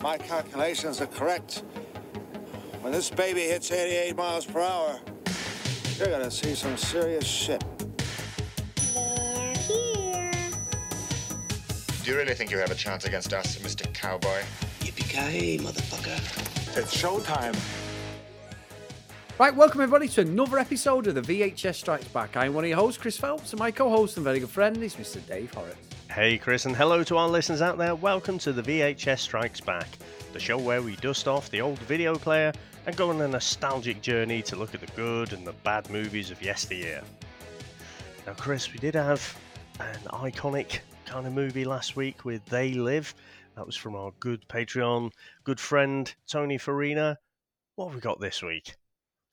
my calculations are correct, when this baby hits 88 miles per hour, you're gonna see some serious shit. They're here. Do you really think you have a chance against us, Mr. Cowboy? Yippee-ki-yay, motherfucker. It's showtime. Right, welcome everybody to another episode of the VHS Strikes Back. I'm one of your hosts, Chris Phelps, and my co-host and very good friend is Mr. Dave Horrocks. Hey, Chris, and hello to our listeners out there. Welcome to the VHS Strikes Back, the show where we dust off the old video player and go on a nostalgic journey to look at the good and the bad movies of yesteryear. Now, Chris, we did have an iconic kind of movie last week with They Live. That was from our good Patreon, good friend Tony Farina. What have we got this week?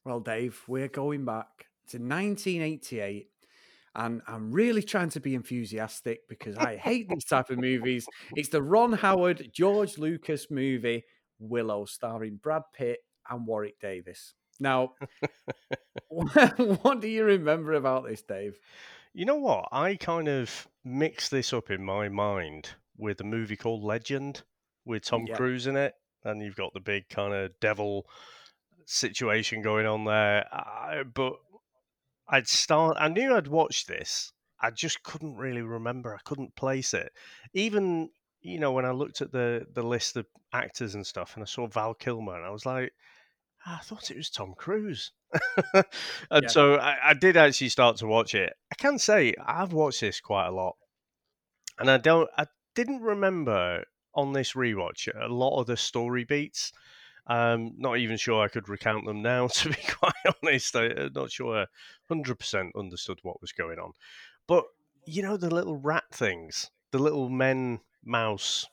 Well, Dave, we're going back to 1988, and I'm really trying to be enthusiastic because I hate these type of movies. It's the Ron Howard, George Lucas movie Willow, starring Brad Pitt and Warwick Davis. Now, what do you remember about this, Dave? You know what? I kind of mixed this up in my mind with a movie called Legend with Tom Yeah. Cruise in it. And you've got the big kind of devil situation going on there. I, but I'd start, I knew I'd watched this. I just couldn't really remember. I couldn't place it. Even, you know, when I looked at the, the list of actors and stuff and I saw Val Kilmer and I was like, "Ah, I thought it was Tom Cruise. and Yeah. so I, I did actually start to watch it. I can say I've watched this quite a lot, and I don't. I didn't remember on this rewatch a lot of the story beats. Um, not even sure I could recount them now. To be quite honest, I, am not sure hundred percent understood what was going on. But you know the little rat things, the little men mouse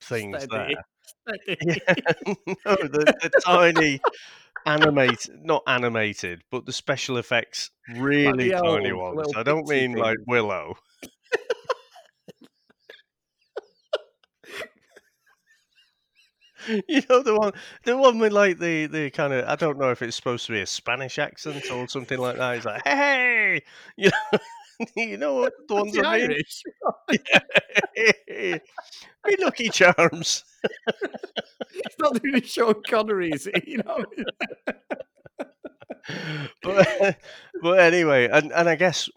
things Steady. there. Yeah, no, the, the tiny animated, not animated, but the special effects really the tiny ones. I don't mean like. Willow. you know the one, the one with like the the kind of I don't know if it's supposed to be a Spanish accent or something like that. He's like, hey, you know, you know what the ones The I mean? Irish. Me Lucky Charms. It's not doing a Sean Connery, is it? You know? but but anyway, and, and I guess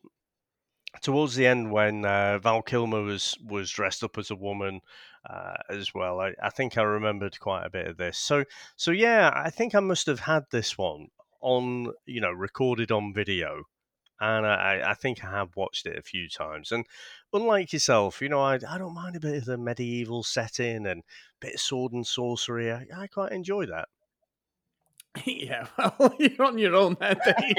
towards the end when uh, Val Kilmer was was dressed up as a woman uh, as well, I, I think I remembered quite a bit of this. So so yeah, I think I must have had this one on you know recorded on video. And I, I think I have watched it a few times. And unlike yourself, you know, I, I don't mind a bit of the medieval setting and a bit of sword and sorcery. I, I quite enjoy that. yeah, well, you're on your own there, Dave.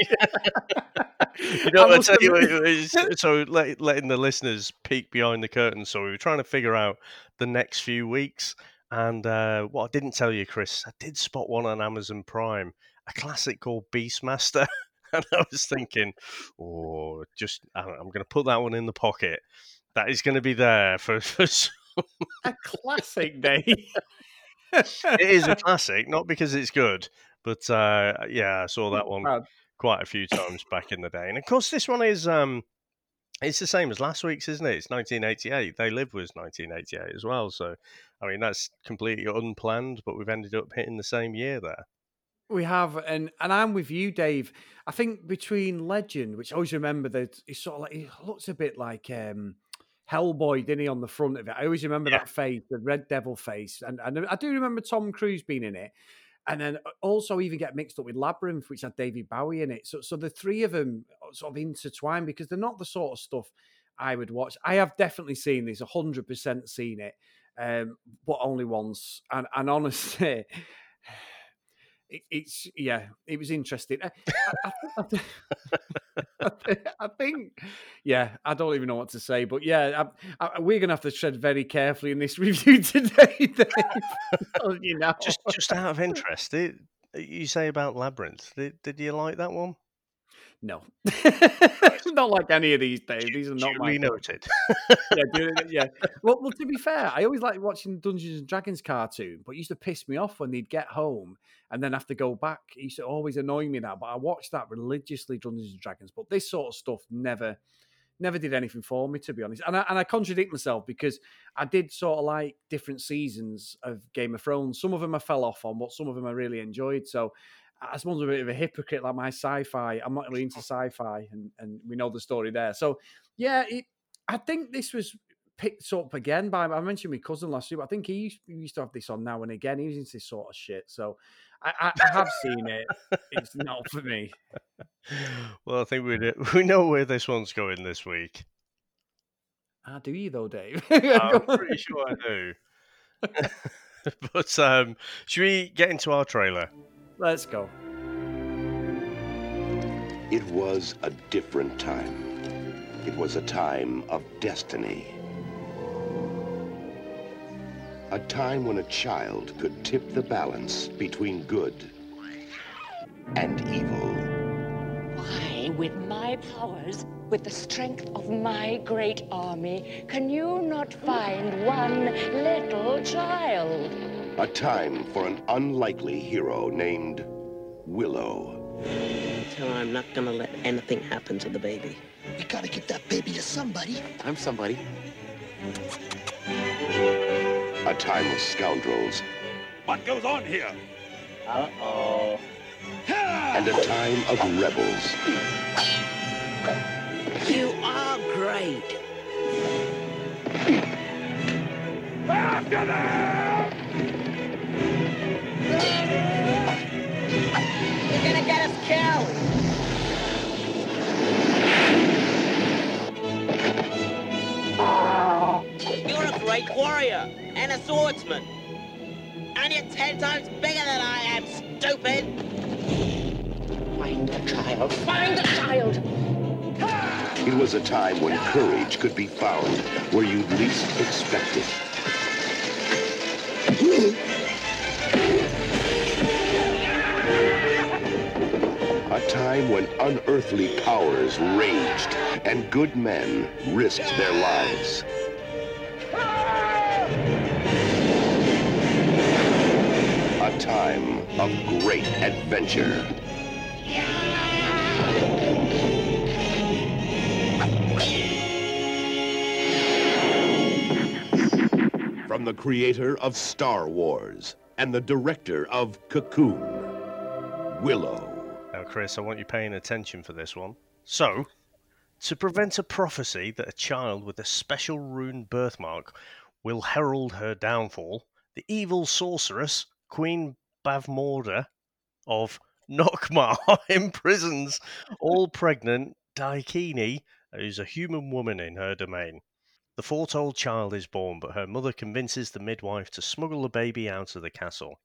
You know, I tell you, it so let, letting the listeners peek behind the curtain. So we were trying to figure out the next few weeks, and uh, what I didn't tell you, Chris, I did spot one on Amazon Prime, a classic called Beastmaster, and I was thinking, oh, just I don't know, I'm going to put that one in the pocket. That is going to be there for. for a classic day. it is a classic, not because it's good, but uh, yeah, I saw that one Bad. quite a few times back in the day. And of course, this one is um, it's the same as last week's, isn't it? It's 1988. They Live was 1988 as well. So, I mean, that's completely unplanned, but we've ended up hitting the same year there. We have, and and I'm with you, Dave. I think between Legend, which I always remember that it's sort of like it looks a bit like um Hellboy, didn't he, on the front of it? I always remember Yeah. that face, the Red Devil face, and and I do remember Tom Cruise being in it. And then also even get mixed up with Labyrinth, which had David Bowie in it. So so the three of them sort of intertwined because they're not the sort of stuff I would watch. I have definitely seen this, hundred percent seen it, um, but only once. And and honestly, it, it's yeah, it was interesting. I, I, I, think- yeah, I don't even know what to say, but yeah, I, I, we're gonna have to tread very carefully in this review today. Dave. You know, Just, just out of interest, it, you say about Labyrinth. Did, did you like that one? No, not like any of these, days. These are not my noted. yeah, do yeah. Well, well, to be fair, I always liked watching Dungeons and Dragons cartoon, but it used to piss me off when they'd get home and then have to go back. It used to always annoy me that. But I watched that religiously, Dungeons and Dragons. But this sort of stuff never, never did anything for me to be honest. And I, and I contradict myself because I did sort of like different seasons of Game of Thrones. Some of them I fell off on, but some of them I really enjoyed. So I suppose I'm a bit of a hypocrite, like my sci-fi. I'm not really into sci-fi, and and we know the story there. So yeah, it, I think this was picked up again by I mentioned my cousin last week. I think he used, he used to have this on now and again. He was into this sort of shit. So I, I, I have seen it. It's not for me. Well, I think we we know where this one's going this week. Ah, do you though, Dave? I'm pretty sure I do. but um, should we get into our trailer? Let's go. It was a different time. It was a time of destiny. A time when a child could tip the balance between good and evil. Why, with my powers, with the strength of my great army, can you not find one little child? A time for an unlikely hero named Willow. Tell her I'm not gonna let anything happen to the baby. We gotta get that baby to somebody. I'm somebody. A time of scoundrels What goes on here? Uh-oh. and a time of rebels. You are great. After them! Gonna get us killed! You're a great warrior and a swordsman. And you're ten times bigger than I am, stupid. Find the child! Find the child! It was a time when courage could be found where you'd least expect it. Time when unearthly powers raged and good men risked their lives. A time of great adventure. From the creator of Star Wars and the director of Cocoon, Willow. Chris, I want you paying attention for this one. So, to prevent a prophecy that a child with a special rune birthmark will herald her downfall, the evil sorceress, Queen Bavmorda of Nockmaar, imprisons all pregnant Daikini, who's a human woman in her domain. The foretold child is born, but her mother convinces the midwife to smuggle the baby out of the castle.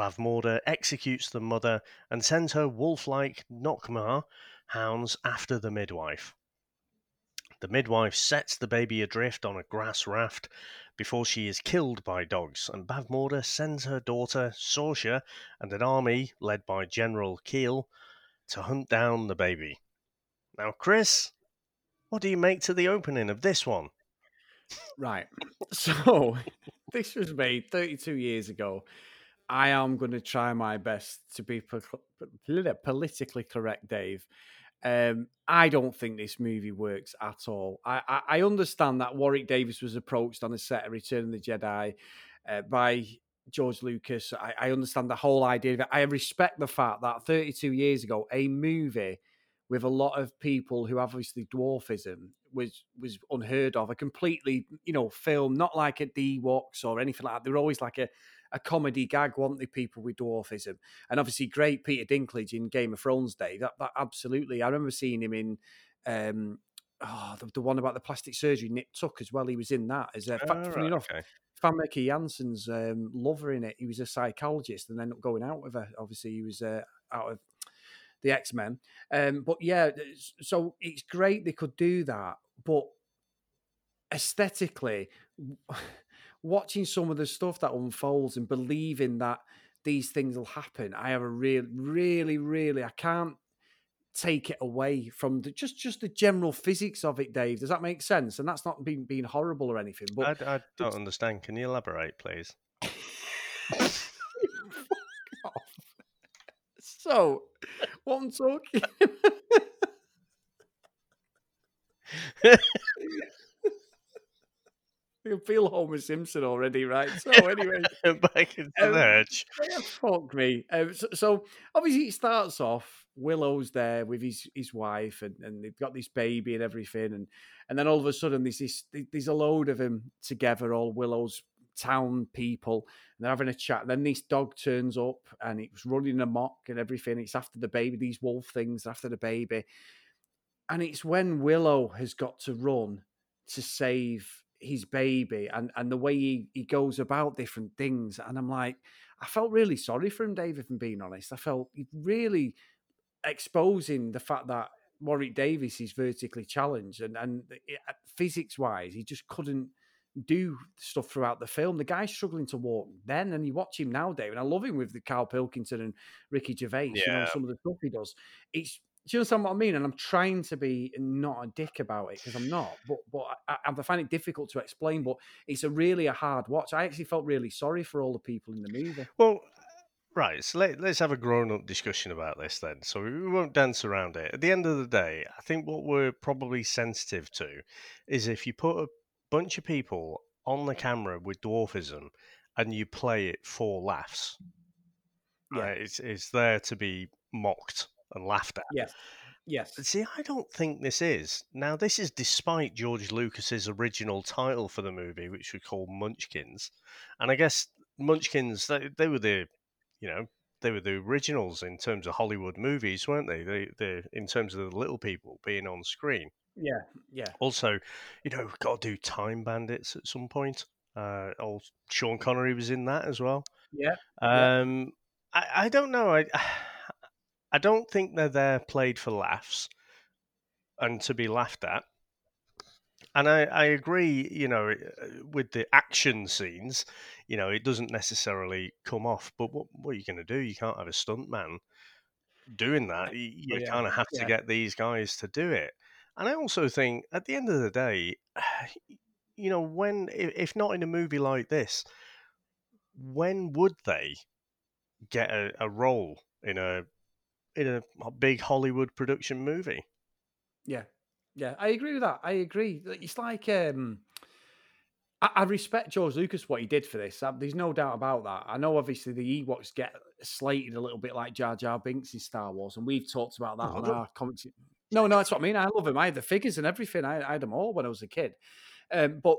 Bavmorda executes the mother and sends her wolf like Nockmaar hounds after the midwife. The midwife sets the baby adrift on a grass raft before she is killed by dogs, and Bavmorda sends her daughter Sorsha and an army led by General Kael to hunt down the baby. Now, Chris, what do you make to the opening of this one? Right. So this was made 32 years ago. I am going to try my best to be po- po- politically correct, Dave. Um, I don't think this movie works at all. I, I, I understand that Warwick Davis was approached on the set of Return of the Jedi uh, by George Lucas. I, I understand the whole idea of it. I respect the fact that 32 years ago, a movie with a lot of people who obviously dwarfism was was unheard of. A completely, you know, film, not like a Ewoks or anything like that. They were always like a, a comedy gag, weren't they, people with dwarfism? And obviously great Peter Dinklage in Game of Thrones Day. That that absolutely I remember seeing him in um oh the, the one about the plastic surgery, Nick Tuck as well. He was in that as a fact, Oh, funny right, enough. okay. Famke Janssen's um, lover in it. He was a psychologist and ended up going out with her. Obviously, he was uh, out of the X Men. Um, but yeah, so it's great they could do that, but aesthetically, watching some of the stuff that unfolds and believing that these things will happen, I have a real, really, really, I can't take it away from the, just just the general physics of it, Dave. Does that make sense? And that's not being being horrible or anything, but I, I don't understand. Can you elaborate, please? So, what I'm talking You feel Homer Simpson already, right? So anyway, back um, the edge. yeah, fuck me. Um, so, so obviously it starts off. Willow's there with his his wife, and, and they've got this baby and everything, and and then all of a sudden there's this there's a load of them together, all Willow's town people, and they're having a chat. Then this dog turns up and it's running amok and everything. It's after the baby. These wolf things after the baby, and it's when Willow has got to run to save his baby and and the way he, he goes about different things and i'm like i felt really sorry for him david if i'm being honest. I felt really exposing the fact that warwick davis is vertically challenged and and eh, physics wise he just couldn't do stuff throughout the film. The guy's struggling to walk then and you watch him now david i love him with the carl pilkington and ricky gervais you know some of the stuff he does. It's do you understand what I mean? And I'm trying to be not a dick about it because I'm not, but but I, I find it difficult to explain. But it's a really a hard watch. I actually felt really sorry for all the people in the movie. Well, right. So let, let's have a grown-up discussion about this then. So we won't dance around it. At the end of the day, I think what we're probably sensitive to is if you put a bunch of people on the camera with dwarfism and you play it for laughs, Yeah. It's it's there to be mocked and laughed at. Yes, yes, But see, I don't think this is. Now, this is despite George Lucas's original title for the movie, which we call Munchkins, and I guess Munchkins they, they were the, you know, they were the originals in terms of Hollywood movies, weren't they? They, they in terms of the little people being on screen. yeah, yeah. Also, you know, we've got to do Time Bandits at some point. Uh, old Sean Connery was in that as well. Yeah, yeah. Um, I, I don't know. I I don't think they're there played for laughs and to be laughed at. And I, I agree, you know, uh, with the action scenes, you know, it doesn't necessarily come off. But what, what are you going to do? You can't have a stuntman doing that. You, you yeah, kind of have to get these guys to do it. And I also think at the end of the day, you know, when, if if not in a movie like this, when would they get a, a role in a in a big Hollywood production movie? Yeah, yeah, I agree with that. I agree. It's like um, I, I respect George Lucas what he did for this. Uh, There's no doubt about that. I know obviously the Ewoks get slated a little bit like Jar Jar Binks in Star Wars, and we've talked about that on our comments. No, no, that's what I mean. I love him. I had the figures and everything. I, I had them all when I was a kid. Um, but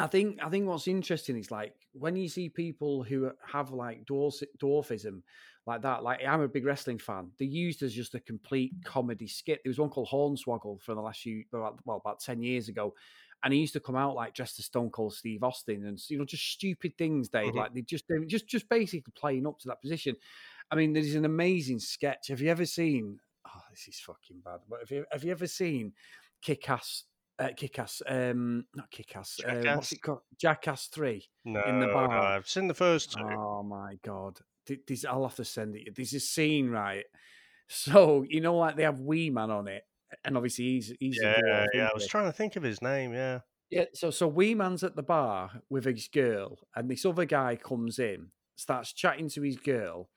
I think I think what's interesting is like when you see people who have like dwarf, dwarfism like that. Like I'm a big wrestling fan. They used as just a complete comedy skit. There was one called Hornswoggle for the last few well about ten years ago, and he used to come out like dressed as Stone Cold Steve Austin and you know just stupid things. They Mhm. like they just they just just basically playing up to that position. I mean, there's an amazing sketch. Have you ever seen? Oh, this is fucking bad. But have you have you ever seen Kick Ass? Uh, Kick Ass, um, not Kick Ass. Uh, what's it called? Jackass Three No, in the no, bar. I've seen the first two. Oh my god! This, I'll have to send it. There's a scene, right? So you know, like they have Wee Man on it, and obviously he's he's yeah, dwarf, yeah. I was trying to think of his name. Yeah, Yeah, so so Wee Man's at the bar with his girl, and this other guy comes in, starts chatting to his girl.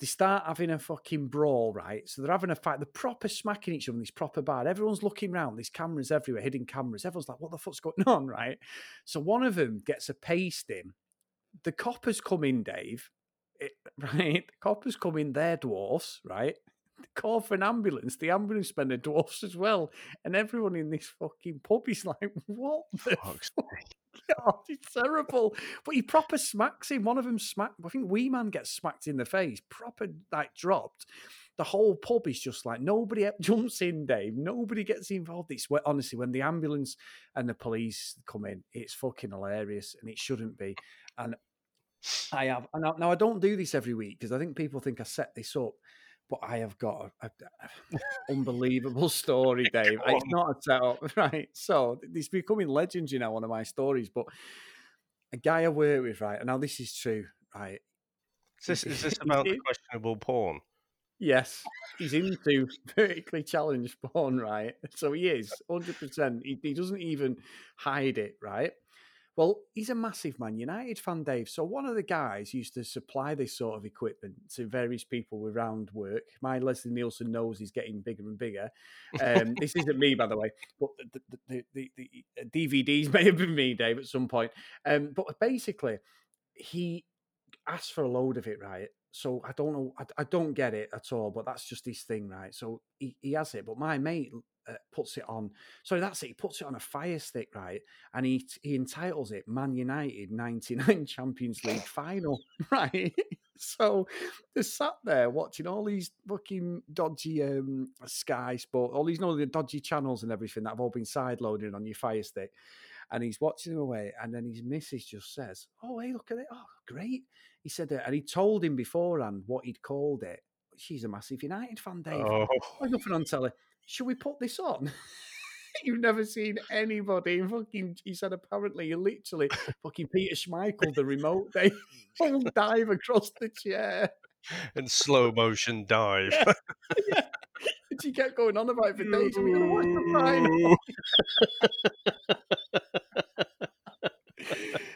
They start having a fucking brawl, right? So they're having a fight. They're proper smacking each other in this proper bar. Everyone's looking around. There's cameras everywhere, hidden cameras. Everyone's like, "What the fuck's going on?" Right? So one of them gets a pasting. The coppers come in, Dave. It, eh, right? The coppers come in. They're dwarfs, right? Call for an ambulance. The ambulance men are dwarfs as well, and everyone in this fucking pub is like, "What the Fuck's fuck?" God, oh, it's terrible. But he proper smacks him. One of them smacked. I think Wee Man gets smacked in the face, proper like dropped. The whole pub is just like nobody jumps in, Dave. Nobody gets involved. It's honestly when the ambulance and the police come in, it's fucking hilarious, and it shouldn't be. And I have and now I don't do this every week because I think people think I set this up, but I have got a, a- a unbelievable story, Dave. It's not a setup, right? So it's becoming legend, you know, one of my stories. But a guy I work with, right? And now this is true, right? is this is this about the questionable porn? Yes, he's into vertically challenged porn, right? So he is 100%. He, he doesn't even hide it, right? Well, he's a massive Man United fan, Dave. So one of the guys used to supply this sort of equipment to various people around work. My Leslie Nielsen knows he's getting bigger and bigger. Um, this isn't me, by the way, but the, the, the, the, DVDs may have been me, Dave, at some point. Um, but basically, he asked for a load of it, right? So I don't know, I, I, don't get it at all, but that's just his thing, right? So he, he has it. But my mate uh, puts it on. Sorry, that's it. He puts it on a fire stick, right? And he he entitles it "Man United '99 Champions League Final," right? so they're sat there watching all these fucking dodgy um, Sky Sport, all these you know, the dodgy channels and everything that have all been sideloaded on your fire stick. And he's watching him away, and then his missus just says, "Oh, hey, look at it! Oh, great!" He said, that, and he told him beforehand what he'd called it. She's a massive United fan, Dave. Oh. There's nothing on telly should we put this on? You've never seen anybody fucking. He said apparently you literally fucking Peter Schmeichel the remote. They all dive across the chair and slow motion dive. Yeah. yeah. She kept going on about it for days. We're gonna watch the final.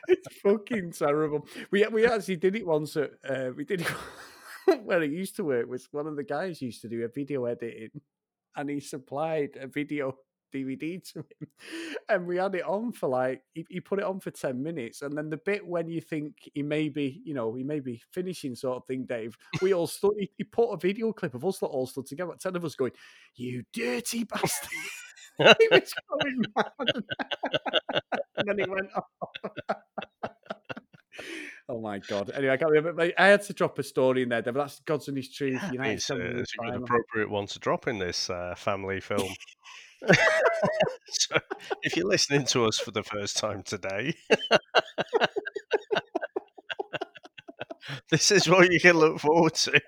it's fucking terrible. We we actually did it once. At, uh, we did it where it used to work. Was one of the guys used to do a video editing and he supplied a video DVD to him. And we had it on for like, he, he, put it on for 10 minutes. And then the bit when you think he may be, you know, he may be finishing sort of thing, Dave, we all stood, he, he put a video clip of us that all stood together, 10 of us going, You dirty bastard. he was going mad. and then he went off. Oh my god! Anyway, I can't remember. I had to drop a story in there, but that's God's honest truth. Yeah, you know, it's, uh, it's a good appropriate one to drop in this uh, family film. so, if you're listening to us for the first time today, this is what you can look forward to.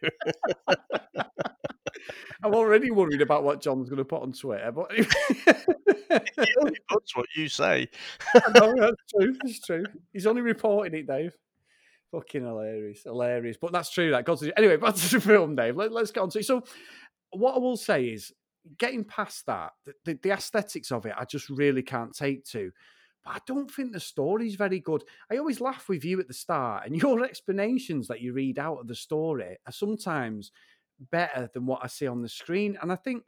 I'm already worried about what John's going to put on Twitter, but he only puts what you say. no, that's true. It's true. He's only reporting it, Dave. Fucking hilarious, hilarious. But that's true. That God's anyway. Back to the film, Dave. Let, us get on to it. So, what I will say is, getting past that, the, the aesthetics of it, I just really can't take to. But I don't think the story's very good. I always laugh with you at the start, and your explanations that you read out of the story are sometimes better than what I see on the screen. And I think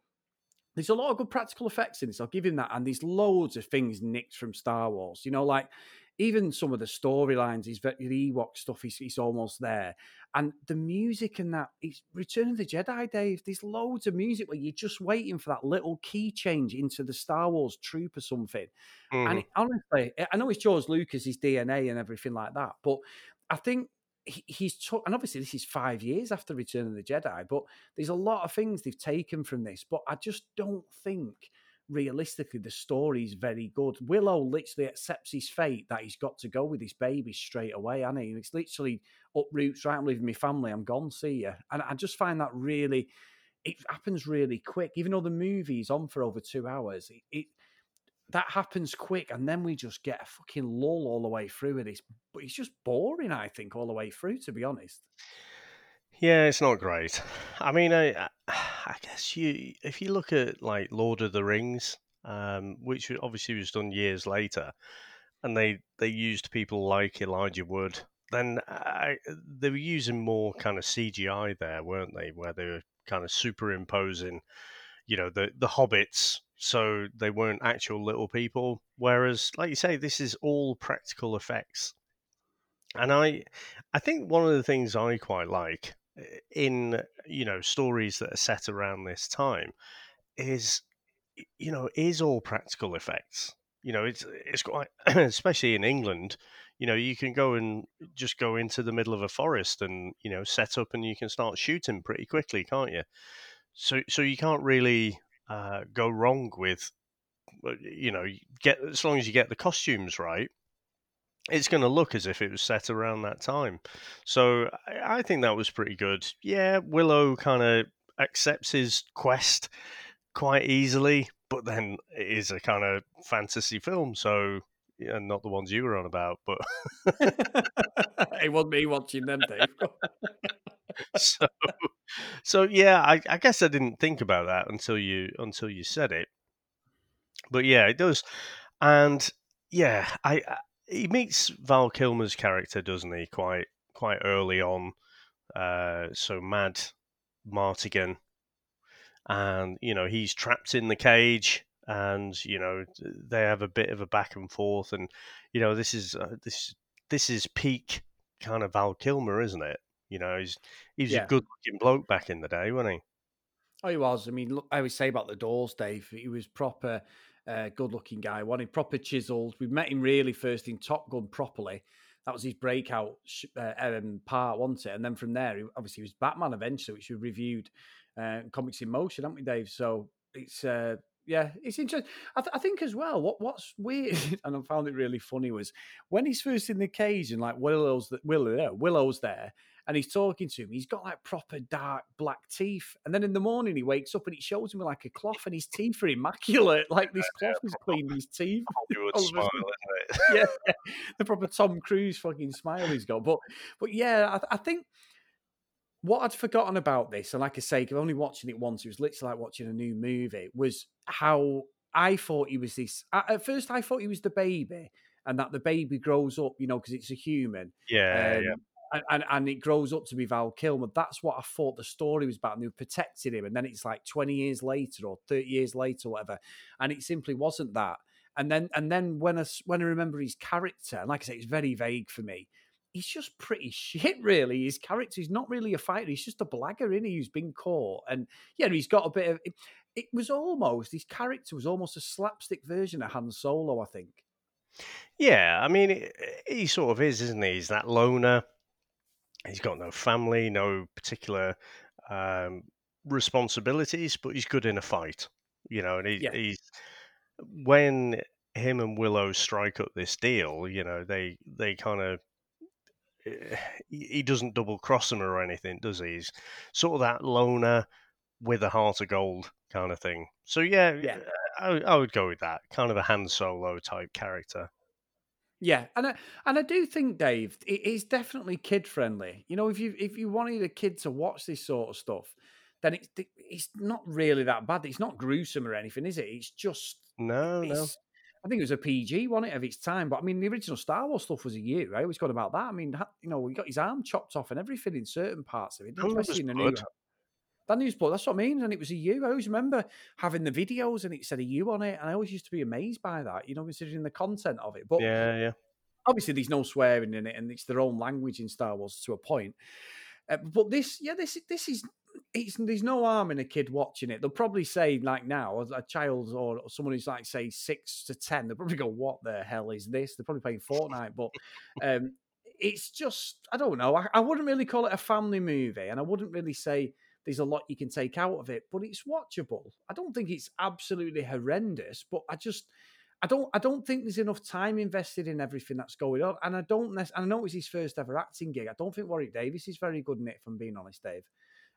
there's a lot of good practical effects in this. I'll give him that. And there's loads of things nicked from Star Wars. You know, like even some of the storylines, his the Ewok stuff is, is almost there. And the music and that, it's Return of the Jedi, Dave. There's loads of music where you're just waiting for that little key change into the Star Wars troop or something. Mm-hmm. And it, honestly, I know it's George Lucas, his DNA and everything like that, but I think he's took, and obviously this is five years after Return of the Jedi, but there's a lot of things they've taken from this. But I just don't think realistically, the story's very good. Willow literally accepts his fate that he's got to go with his baby straight away, and he? It's literally uproots, right? I'm leaving my family, I'm gone, see you. And I just find that really, it happens really quick. Even though the movie's on for over two hours, it, it that happens quick, and then we just get a fucking lull all the way through it. It's, but it's just boring, I think, all the way through, to be honest. Yeah, it's not great. I mean, I, I guess you if you look at like Lord of the Rings, um, which obviously was done years later, and they they used people like Elijah Wood, then I, they were using more kind of CGI there, weren't they? Where they were kind of superimposing, you know, the the hobbits, so they weren't actual little people. Whereas, like you say, this is all practical effects. And I, I think one of the things I quite like in you know stories that are set around this time is you know is all practical effects. You know it's it's quite especially in england you know you can go and just go into the middle of a forest and you know set up and you can start shooting pretty quickly can't you? So so you can't really uh, go wrong with you know get as long as you get the costumes right it's going to look as if it was set around that time. So I, think that was pretty good. Yeah, Willow kind of accepts his quest quite easily, but then it is a kind of fantasy film, so yeah, not the ones you were on about, but it wasn't me watching them, Dave. so, so yeah, I, I guess I didn't think about that until you until you said it. But yeah, it does, and yeah, I he meets Val Kilmer's character, doesn't he? Quite quite early on. Uh, so Mad Martigan, and you know he's trapped in the cage, and you know they have a bit of a back and forth, and you know this is uh, this this is peak kind of Val Kilmer, isn't it? You know he's he's Yeah. a good looking bloke back in the day, wasn't he? Oh, he was. I mean, look, I always say about the Doors, Dave. He was proper, uh, good-looking guy. Wanted proper chiseled. We met him really first in Top Gun properly. That was his breakout uh, um, part, wasn't it? And then from there, he, obviously, he was Batman eventually, which we reviewed uh, Comics in Motion, haven't we, Dave? So it's uh, yeah, it's interesting. I, th- I think as well. What what's weird, and I found it really funny, was when he's first in the cage and like Willow's th- Willow, Willow's there, and he's talking to him. He's got like proper dark black teeth, and then in the morning he wakes up and it shows him like a cloth, and his teeth are immaculate. Like this cloth has cleaned his teeth. Smile, sudden- isn't it? yeah, the proper Tom Cruise fucking smile he's got. But but yeah, I, I think what I'd forgotten about this, and like I say, only watching it once, it was literally like watching a new movie, was how I thought he was this. At at first, I thought he was the baby, and that the baby grows up, you know, because it's a human. Yeah, yeah. Um, And, and, and it grows up to be Val Kilmer. That's what I thought the story was about. And they were protecting him. And then it's like 20 years later or 30 years later, whatever. And it simply wasn't that. And then and then when I when I remember his character, and like I say, it's very vague for me. He's just pretty shit, really. His character, he's not really a fighter. He's just a blagger, in he, who's been caught. And yeah, he's got a bit of. It, it was almost his character was almost a slapstick version of Han Solo, I think. Yeah, I mean, he sort of is, isn't he? He's that loner. He's got no family, no particular um, responsibilities, but he's good in a fight, you know. And he, Yeah. he's when him and Willow strike up this deal, you know, they they kind of he doesn't double cross them or anything, does he? He's sort of that loner with a heart of gold kind of thing. So yeah, Yeah. I, I would go with that kind of a Han Solo type character. Yeah, and I, and I do think Dave, it is definitely kid friendly. You know, if you if you wanted a kid to watch this sort of stuff, then it's it's not really that bad. It's not gruesome or anything, is it? It's just No, no. I think it was a PG, wasn't it, of its time? But I mean, the original Star Wars stuff was a year. Right? I always got about that. I mean, you know, he got his arm chopped off and everything in certain parts of it, that especially was in the new. That news, but that's what I mean. And it was a U. I always remember having the videos and it said a U on it, and I always used to be amazed by that. You know, considering the content of it. But Yeah, yeah. obviously there's no swearing in it and it's their own language in Star Wars to a point. Uh, but this, yeah, this this is it's there's no harm in a kid watching it. They'll probably say like now a child or someone who's like say six to ten, they'll probably go, "What the hell is this?" They're probably playing Fortnite, but um, it's just I don't know. I, I wouldn't really call it a family movie, and I wouldn't really say there's a lot you can take out of it, but it's watchable. I don't think it's absolutely horrendous, but I just I don't I don't think there's enough time invested in everything that's going on. And I don't and I know it's his first ever acting gig. I don't think Warwick Davis is very good in it, if I'm being honest, Dave.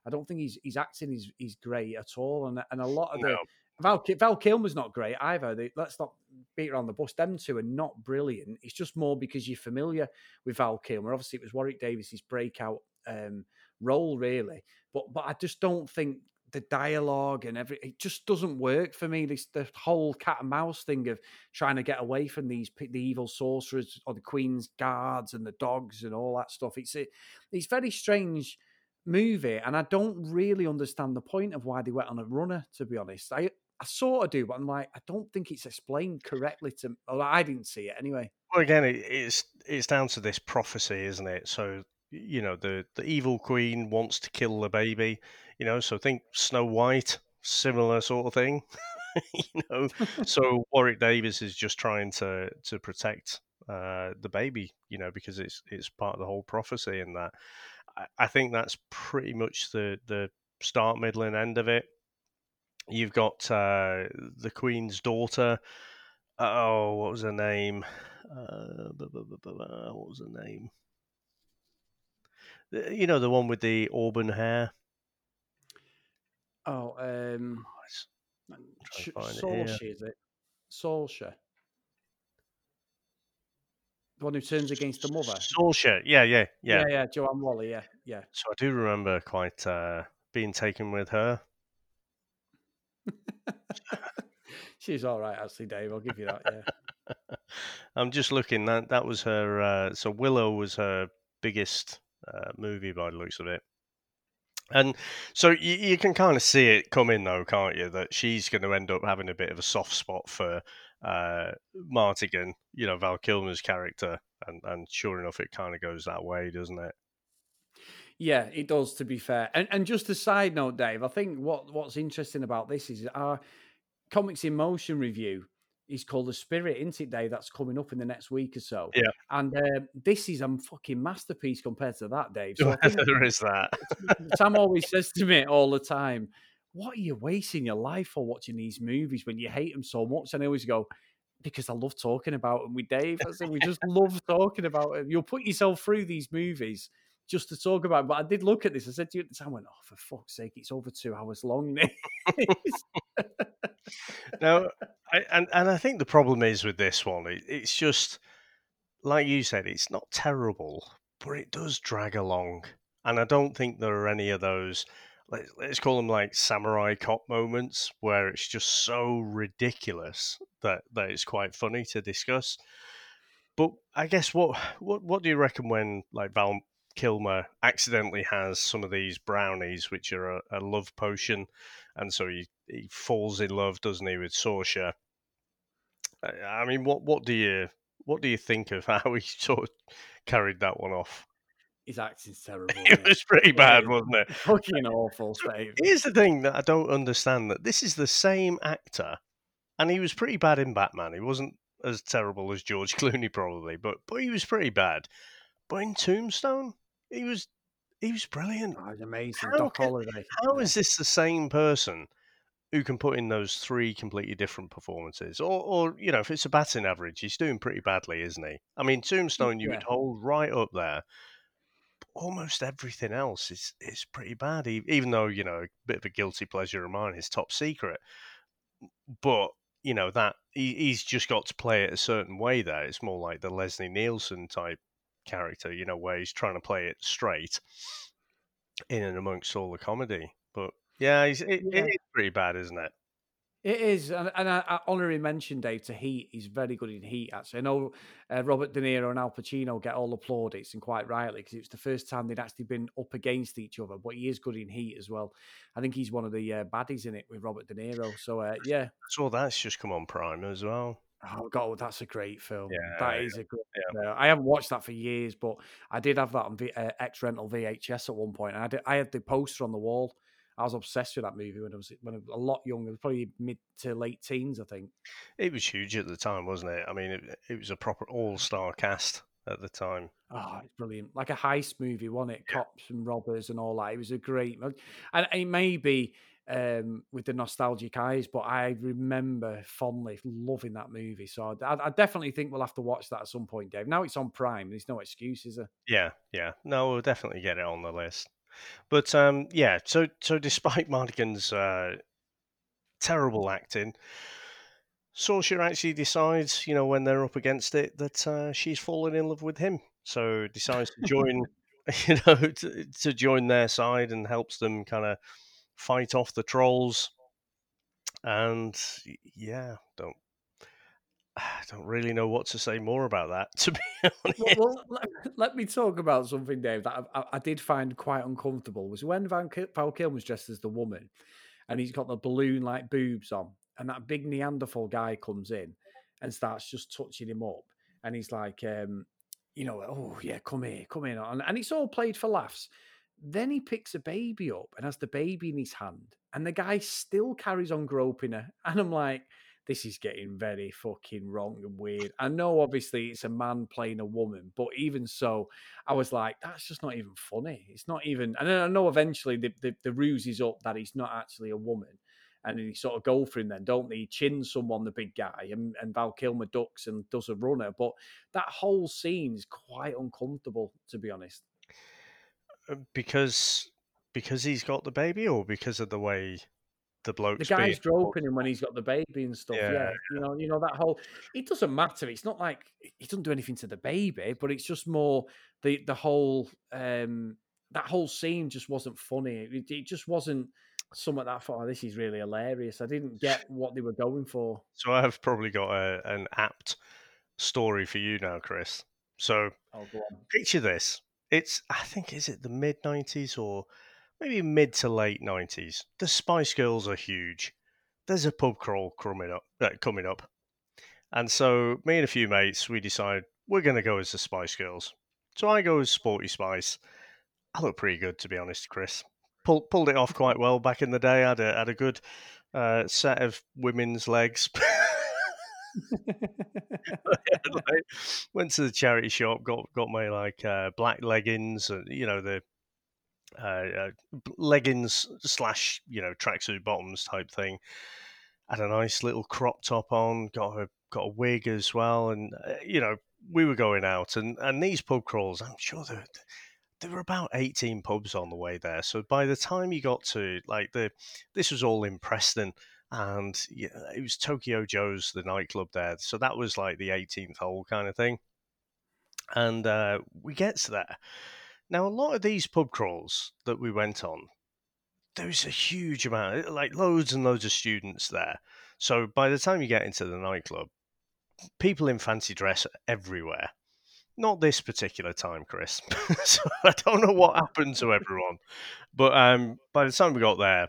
I don't think he's he's acting is is great at all. And and a lot of the No. Val, Val Kilmer's not great either. They, let's not beat around the bush. Them two are not brilliant. It's just more because you're familiar with Val Kilmer. Obviously, it was Warwick Davis's breakout um, role, really. But but I just don't think the dialogue and every it just doesn't work for me. This the whole cat and mouse thing of trying to get away from these the evil sorcerers or the Queen's guards and the dogs and all that stuff. It's a, it's very strange movie, and I don't really understand the point of why they went on a runner. To be honest, I I sort of do, but I'm like I don't think it's explained correctly to. Well, I didn't see it anyway. Well, again, it, it's it's down to this prophecy, isn't it? So you know, the the evil queen wants to kill the baby. You know, so think Snow White, similar sort of thing. you know, so Warwick Davis is just trying to to protect uh, the baby. You know, because it's it's part of the whole prophecy, and that I, I think that's pretty much the the start, middle, and end of it. You've got uh, the Queen's daughter. Oh, what was her name? Uh, what was her name? The- You know, the one with the auburn hair. Oh, um, trying Sh- to find it here. Sorsha, is it? Sorsha. The one who turns against the mother. Sorsha. Yeah, yeah, yeah. yeah, yeah, Joanne Whalley. Yeah, yeah. So I do remember quite uh, being taken with her. She's all right, actually, Dave. I'll give you that. Yeah. I'm just looking. That that was her. Uh, so Willow was her biggest uh, movie by the looks of it. And so you, you can kind of see it coming, though, can't you? That she's going to end up having a bit of a soft spot for uh, Martigan, you know, Val Kilmer's character, and and sure enough, it kind of goes that way, doesn't it? Yeah, it does. To be fair, and and just a side note, Dave, I think what what's interesting about this is our comics in motion review is called the Spirit, isn't it, Dave? That's coming up in the next week or so. Yeah, and uh, this is a fucking masterpiece compared to that, Dave. So there is that. Sam always says to me all the time, "What are you wasting your life for watching these movies when you hate them so much?" And I always go. Because I love talking about them with Dave. I said we just love talking about them. You'll put yourself through these movies just to talk about. But I did look at this. I said to you at the time, I went, "Oh, for fuck's sake, it's over two hours long." no, I, and and I think the problem is with this one, it, it's just like you said, it's not terrible, but it does drag along, and I don't think there are any of those. Let's, let's call them like samurai cop moments where it's just so ridiculous that, that it's quite funny to discuss. But I guess what what what do you reckon when like Val Kilmer accidentally has some of these brownies, which are a, a love potion, and so he, he falls in love, doesn't he, with Sorsha? I mean, what what do you what do you think of how he sort of carried that one off? His acting's terrible. it was pretty bad, wasn't it? Fucking awful. Steve. Here's the thing that I don't understand: that this is the same actor, and he was pretty bad in Batman. He wasn't as terrible as George Clooney, probably, but but he was pretty bad. But in Tombstone, he was he was brilliant. Oh, was amazing. How Doc can- Holliday. How is this the same person who can put in those three completely different performances? Or, or you know, if it's a batting average, he's doing pretty badly, isn't he? I mean, Tombstone, you would hold right up there. Almost everything else is is pretty bad. Even though you know, a bit of a guilty pleasure of mine is Top Secret, but you know that he, he's just got to play it a certain way. There, it's more like the Leslie Nielsen type character, you know, where he's trying to play it straight in and amongst all the comedy. But yeah, he's, it, Yeah. it is pretty bad, isn't it? It is, and, and I, I honorably mentioned Dave to Heat. He's very good in Heat. Actually, I know uh, Robert De Niro and Al Pacino get all the plaudits, and quite rightly, because it was the first time they'd actually been up against each other. But he is good in Heat as well. I think he's one of the uh, baddies in it with Robert De Niro. So uh, yeah, So that's just come on Prime as well. Oh God, that's a great film. Yeah, that is a good. yeah. I haven't watched that for years, but I did have that on v- uh, X rental VHS at one point. And I did, I had the poster on the wall. I was obsessed with that movie when I was when I was a lot younger, probably mid to late teens, I think. It was huge at the time, wasn't it? I mean, it, it was a proper all-star cast at the time. Oh, it's brilliant! Like a heist movie, wasn't it? Cops and robbers and all that. It was a great, and it may be um, with the nostalgic eyes, but I remember fondly loving that movie. So I, I definitely think we'll have to watch that at some point, Dave. Now it's on Prime. There's no excuses. there? Yeah, yeah. No, we'll definitely get it on the list. But um, yeah, so so despite Martigan's uh, terrible acting, Sorsha actually decides, you know, when they're up against it, that uh, she's fallen in love with him. So decides to join, you know, to, to join their side and helps them kind of fight off the trolls. And yeah, don't I don't really know what to say more about that. To be honest, well, let, let me talk about something, Dave, that I, I, did find quite uncomfortable. Was when Van Val Kilmer's dressed as the woman, and he's got the balloon like boobs on, and that big Neanderthal guy comes in and starts just touching him up, and he's like, um, you know, oh yeah, come here, come in, and, and it's all played for laughs. Then he picks a baby up and has the baby in his hand, and the guy still carries on groping her, and I'm like this is getting very fucking wrong and weird. I know obviously it's a man playing a woman, but even so, I was like, that's just not even funny. It's not even, and then I know eventually the, the, the ruse is up that he's not actually a woman. And then he sort of go for him then, don't they? He chins someone, the big guy, and, and Val Kilmer ducks and does a runner. But that whole scene is quite uncomfortable, to be honest. Uh, because because he's got the baby, or because of the way the bloke. The guy's groping him when he's got the baby and stuff. Yeah. Yeah. you know, you know that whole. It doesn't matter. It's not like he doesn't do anything to the baby, but it's just more the the whole um that whole scene just wasn't funny. It, it just wasn't something that I thought, oh, this is really hilarious. I didn't get what they were going for. So I've probably got a, an apt story for you now, Chris. So Oh, go on. picture this. It's I think is it the mid nineties or maybe mid to late nineties. The Spice Girls are huge. There's a pub crawl coming up uh, coming up. And so me and a few mates we decide we're gonna go as the Spice Girls. So I go as Sporty Spice. I look pretty good to be honest, Chris. Pulled pulled it off quite well back in the day. I had a had a good uh, set of women's legs. like, went to the charity shop, got got my like uh, black leggings, and you know the uh, uh, leggings slash you know tracksuit bottoms type thing. Had a nice little crop top on, got a got a wig as well, and uh, you know we were going out, and and these pub crawls, I'm sure there there were about 18 pubs on the way there. So by the time you got to like the this was all in Preston and yeah, it was Tokyo Joe's, the nightclub there. So that was like the 18th hole kind of thing. And uh, we get to there. Now, a lot of these pub crawls that we went on, there was a huge amount, like loads and loads of students there. So by the time you get into the nightclub, people in fancy dress everywhere. Not this particular time, Chris. so I don't know what happened to everyone. But um, by the time we got there,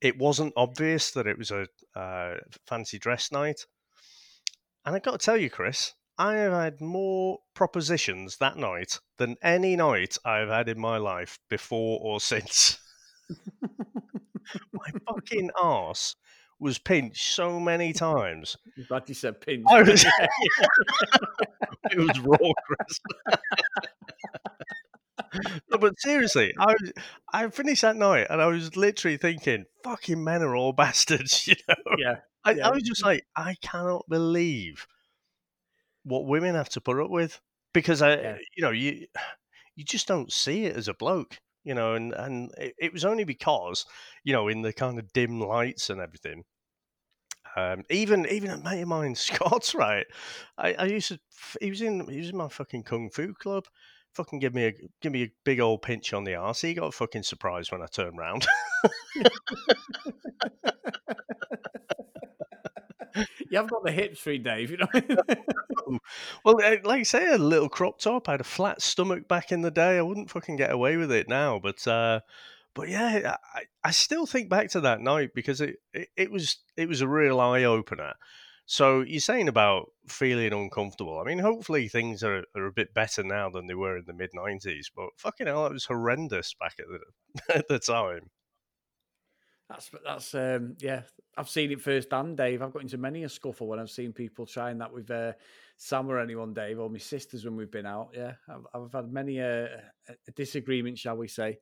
it wasn't obvious that it was a uh, fancy dress night. And I've got to tell you, Chris, I have had more propositions that night than any night I've had in my life before or since. my fucking arse was pinched so many times. I'm glad you said pinched. Was, it was raw, Chris. No, but seriously, I was, I finished that night and I was literally thinking, "Fucking men are all bastards," you know. yeah. I, Yeah. I was just like, I cannot believe what women have to put up with because I, Yeah. you know, you you just don't see it as a bloke, you know, and and it, it was only because, you know, in the kind of dim lights and everything. Um, even even a mate of mine, Scott's right. I, I used to. He was in. He was in my fucking kung fu club. Fucking give me a give me a big old pinch on the arse. He got fucking surprised when I turned round. You haven't got the hips free, Dave. You know. well, eh, like I say, a little crop top. I had a flat stomach back in the day. I wouldn't fucking get away with it now. But uh, but yeah, I, I still think back to that night because it, it, it was it was a real eye opener. So you're saying about feeling uncomfortable. I mean, hopefully things are, are a bit better now than they were in the mid '90s. But fucking hell, it was horrendous back at the at the time. That's that's um yeah. I've seen it firsthand, Dave. I've got into many a scuffle when I've seen people trying that with uh, Sam or anyone, Dave, or my sisters when we've been out. Yeah, I've, I've had many a, a disagreement, shall we say?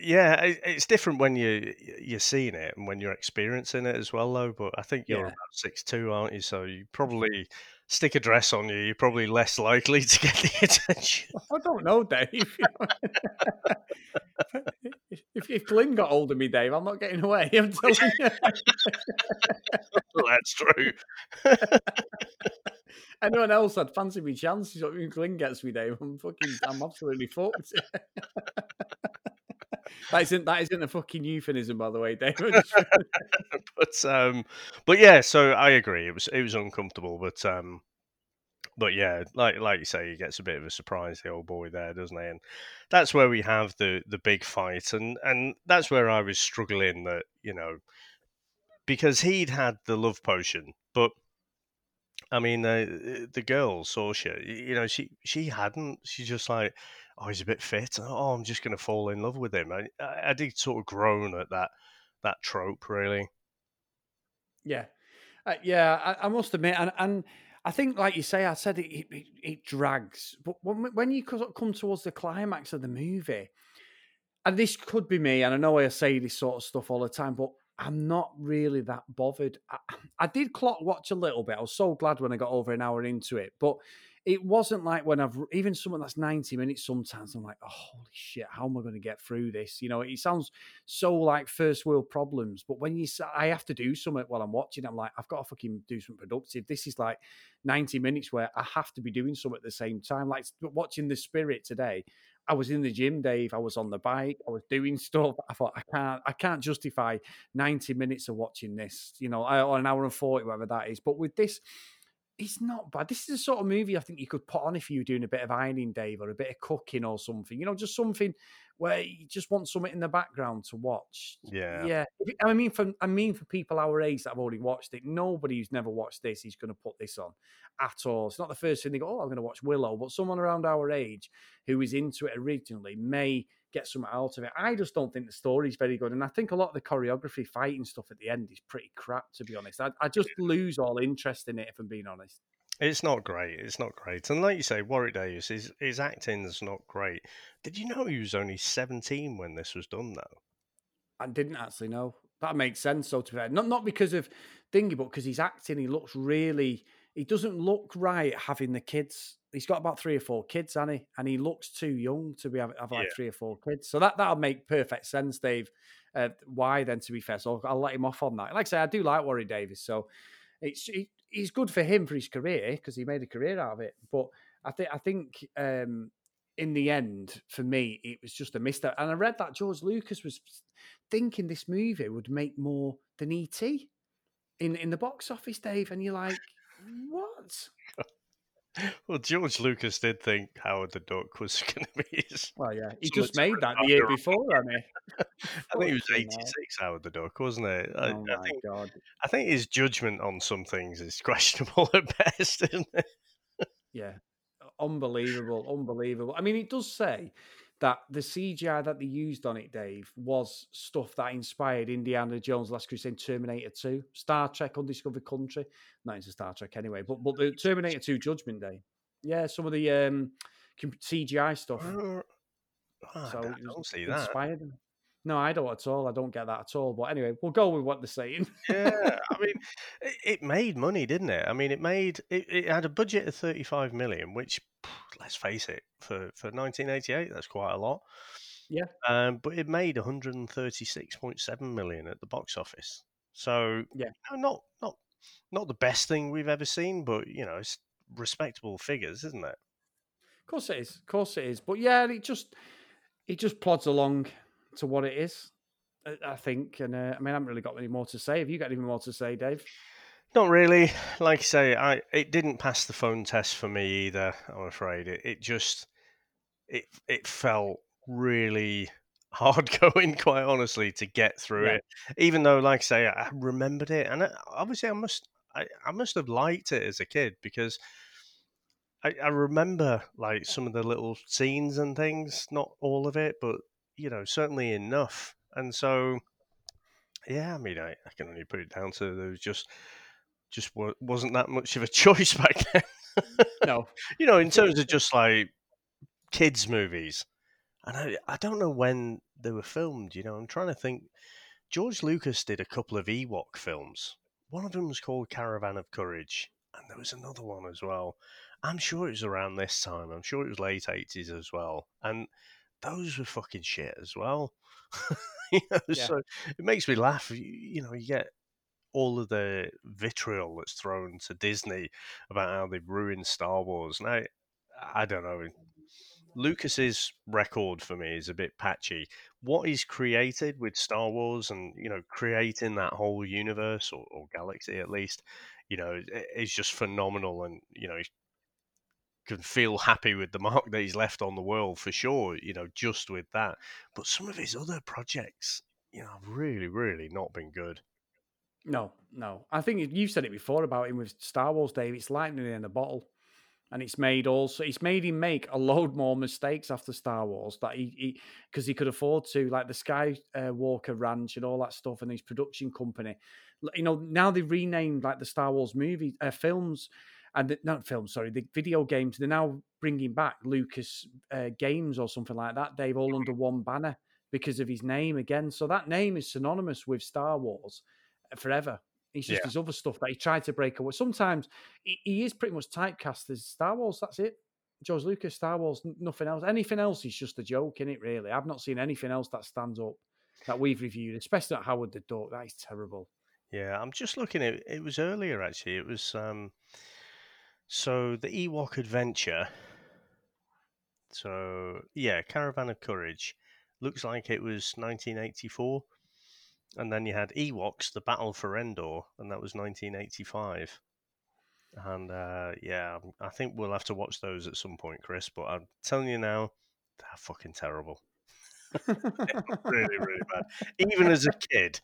Yeah, it's different when you you're seeing it and when you're experiencing it as well, though. But I think you're Yeah. about six two, aren't you? So you probably stick a dress on you. You're probably less likely to get the attention. I don't know, Dave. if, if Glyn got hold of me, Dave, I'm not getting away. I'm telling you. Well, That's true. Anyone else I'd fancy me chances. If Glyn gets me, Dave, I'm fucking, I'm absolutely fucked. That isn't that isn't a fucking euphemism, by the way, David. But um, but yeah. So I agree. It was it was uncomfortable, but um, but yeah, like like you say, he gets a bit of a surprise, the old boy there, doesn't he? And that's where we have the the big fight, and and that's where I was struggling that you know because he'd had the love potion, but I mean uh, the girl y- you know, she she hadn't. She's just like, oh, he's a bit fit. Oh, I'm just going to fall in love with him. I, I did sort of groan at that that trope, really. Yeah, uh, yeah. I, I must admit, and and I think, like you say, I said it it, it, it drags, but when when you come towards the climax of the movie, and this could be me, and I know I say this sort of stuff all the time, but I'm not really that bothered. I, I did clock watch a little bit. I was so glad when I got over an hour into it, but it wasn't like when I've even someone that's 90 minutes sometimes I'm like, oh holy shit, how am I going to get through this? You know, it sounds so like first world problems, but when you say I have to do something while I'm watching, I'm like, I've got to fucking do something productive. This is like 90 minutes where I have to be doing something at the same time. Like watching the spirit today. I was in the gym, Dave. I was on the bike. I was doing stuff. I thought I can't, I can't justify ninety minutes of watching this, you know, or an hour and forty, whatever that is. But with this, It's not bad. This is the sort of movie I think you could put on if you were doing a bit of ironing, Dave, or a bit of cooking or something. You know, just something where you just want something in the background to watch. Yeah. Yeah. I mean, for I mean, for people our age that have already watched it, nobody who's never watched this is going to put this on at all. It's not the first thing they go, "Oh, I'm going to watch Willow," but someone around our age who is into it originally may get something out of it. I just don't think the story's very good, and I think a lot of the choreography, fighting stuff at the end is pretty crap. To be honest, I, I just lose all interest in it if I'm being honest. It's not great. It's not great. And like you say, Warwick Davis, his, his acting's not great. Did you know he was only 17 when this was done, though? I didn't actually know. That makes sense. So to be fair, not not because of thingy, but because he's acting. He looks really. He doesn't look right having the kids. He's got about three or four kids, hasn't he? And he looks too young to be have, have like Yeah. three or four kids. So that that'll make perfect sense, Dave. Uh, why then? To be fair, so I'll let him off on that. Like I say, I do like Warwick Davis, so it's he, he's good for him for his career because he made a career out of it. But I think I think um, in the end, for me, it was just a mistake. And I read that George Lucas was thinking this movie would make more than ET in in the box office, Dave. And you're like, what? Well, George Lucas did think Howard the Duck was going to be his. Well, yeah, he just made that the year before, hasn't he? I think it was Fucking hell. 86, Howard the Duck, wasn't it? I, Oh I my think, god! I think his judgment on some things is questionable at best, isn't it? Yeah, unbelievable, unbelievable. I mean, it does say that the CGI that they used on it, Dave, was stuff that inspired Indiana Jones: Last Crusade, Terminator Two, Star Trek: Undiscovered Country. Not into Star Trek anyway, but but the Terminator Two Judgment Day. Yeah, some of the um, CGI stuff. Oh, so I don't see that. inspired them. No, I don't at all. I don't get that at all. But anyway, we'll go with what they're saying. yeah, I mean, it, it made money, didn't it? I mean, it made it, it had a budget of thirty-five million, which, let's face it, for for nineteen eighty-eight, that's quite a lot. Yeah. Um, but it made one hundred and thirty-six point seven million at the box office. So Yeah. no, not not not the best thing we've ever seen, but you know, it's respectable figures, isn't it? Of course it is. Of course it is. But yeah, it just it just plods along to what it is. I- I think, and uh, I mean, I haven't really got any more to say. Have you got any more to say, Dave? Not really. Like I say, I it didn't pass the phone test for me either. I'm afraid it, it just it it felt really hard going, quite honestly, to get through Yeah. it. Even though, like I say, I remembered it, and I, obviously I must I, I must have liked it as a kid because I, I remember like some of the little scenes and things, not all of it, but you know certainly enough. And so, yeah, I mean, I, I can only put it down to there was just just wasn't that much of a choice back then. No. you know, in terms of just like kids' movies, and I I don't know when they were filmed. You know, I'm trying to think. George Lucas did a couple of Ewok films. One of them was called Caravan of Courage, and there was another one as well. I'm sure it was around this time. I'm sure it was late 80s as well. And those were fucking shit as well. you know, Yeah. so it makes me laugh. You, you know, you get all of the vitriol that's thrown to Disney about how they've ruined Star Wars. I, I don't know. Lucas's record for me is a bit patchy. What he's created with Star Wars and you know creating that whole universe or, or galaxy at least, you know, is just phenomenal. And you know, he can feel happy with the mark that he's left on the world for sure. You know, just with that. But some of his other projects, you know, have really, really not been good. No, no. I think you've said it before about him with Star Wars, Dave. It's lightning in a bottle. And it's made also, it's made him make a load more mistakes after Star Wars that he, because he, could afford to, like the Skywalker Ranch and all that stuff and his production company. You know, now they've renamed like the Star Wars movie, uh, films, and the, not films, sorry, the video games. They're now bringing back Lucas uh, Games or something like that, Dave, all under one banner because of his name again. So that name is synonymous with Star Wars forever. It's just Yeah. his other stuff that he tried to break away. Sometimes he, he is pretty much typecast as Star Wars. That's it. George Lucas, Star Wars, nothing else. Anything else is just a joke, in it? Really, I've not seen anything else that stands up that we've reviewed, especially not Howard the Duck. That is terrible. Yeah, I'm just looking at it was earlier actually. It was um so the Ewok Adventure. So yeah, Caravan of Courage looks like it was 1984, and then you had Ewoks: The Battle for Endor, and that was 1985. And uh, yeah, I think we'll have to watch those at some point, Chris. But I'm telling you now, they're fucking terrible. really, really bad. Even as a kid,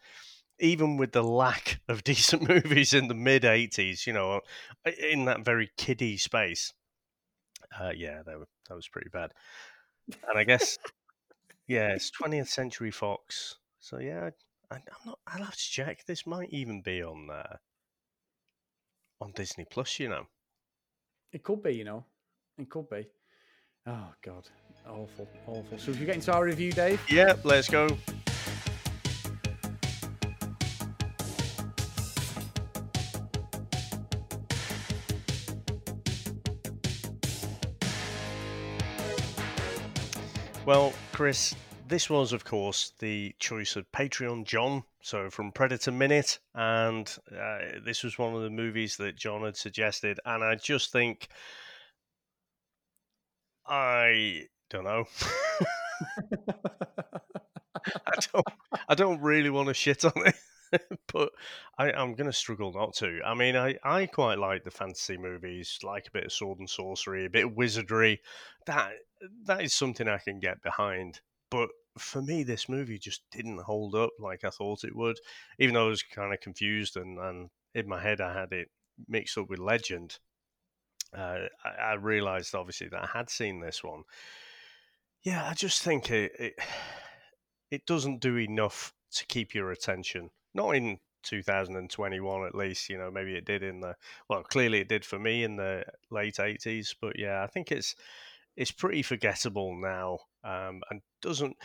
even with the lack of decent movies in the mid 80s, you know, in that very kiddie space, uh, yeah, that was pretty bad. And I guess, yeah, it's 20th Century Fox. So yeah, I, am not. I'll have to check. This might even be on uh, on Disney Plus. You know, it could be. You know, it could be. Oh God, awful, awful. So if you get into our review, Dave. Yeah, let's go. Well, Chris, this was, of course, the choice of Patreon John, so from Predator Minute, and uh, this was one of the movies that John had suggested, and I just think I don't know. I don't. I don't really want to shit on it. but I, am going to struggle not to. I mean, I, I quite like the fantasy movies, like a bit of sword and sorcery, a bit of wizardry. That that is something I can get behind. But for me, this movie just didn't hold up like I thought it would. Even though I was kind of confused and, and in my head I had it mixed up with Legend. Uh, I, I realized obviously that I had seen this one. Yeah, I just think it, it it doesn't do enough to keep your attention not in 2021 at least. You know, maybe it did in the well, clearly it did for me in the late 80s. But yeah, I think it's it's pretty forgettable now, um, and doesn't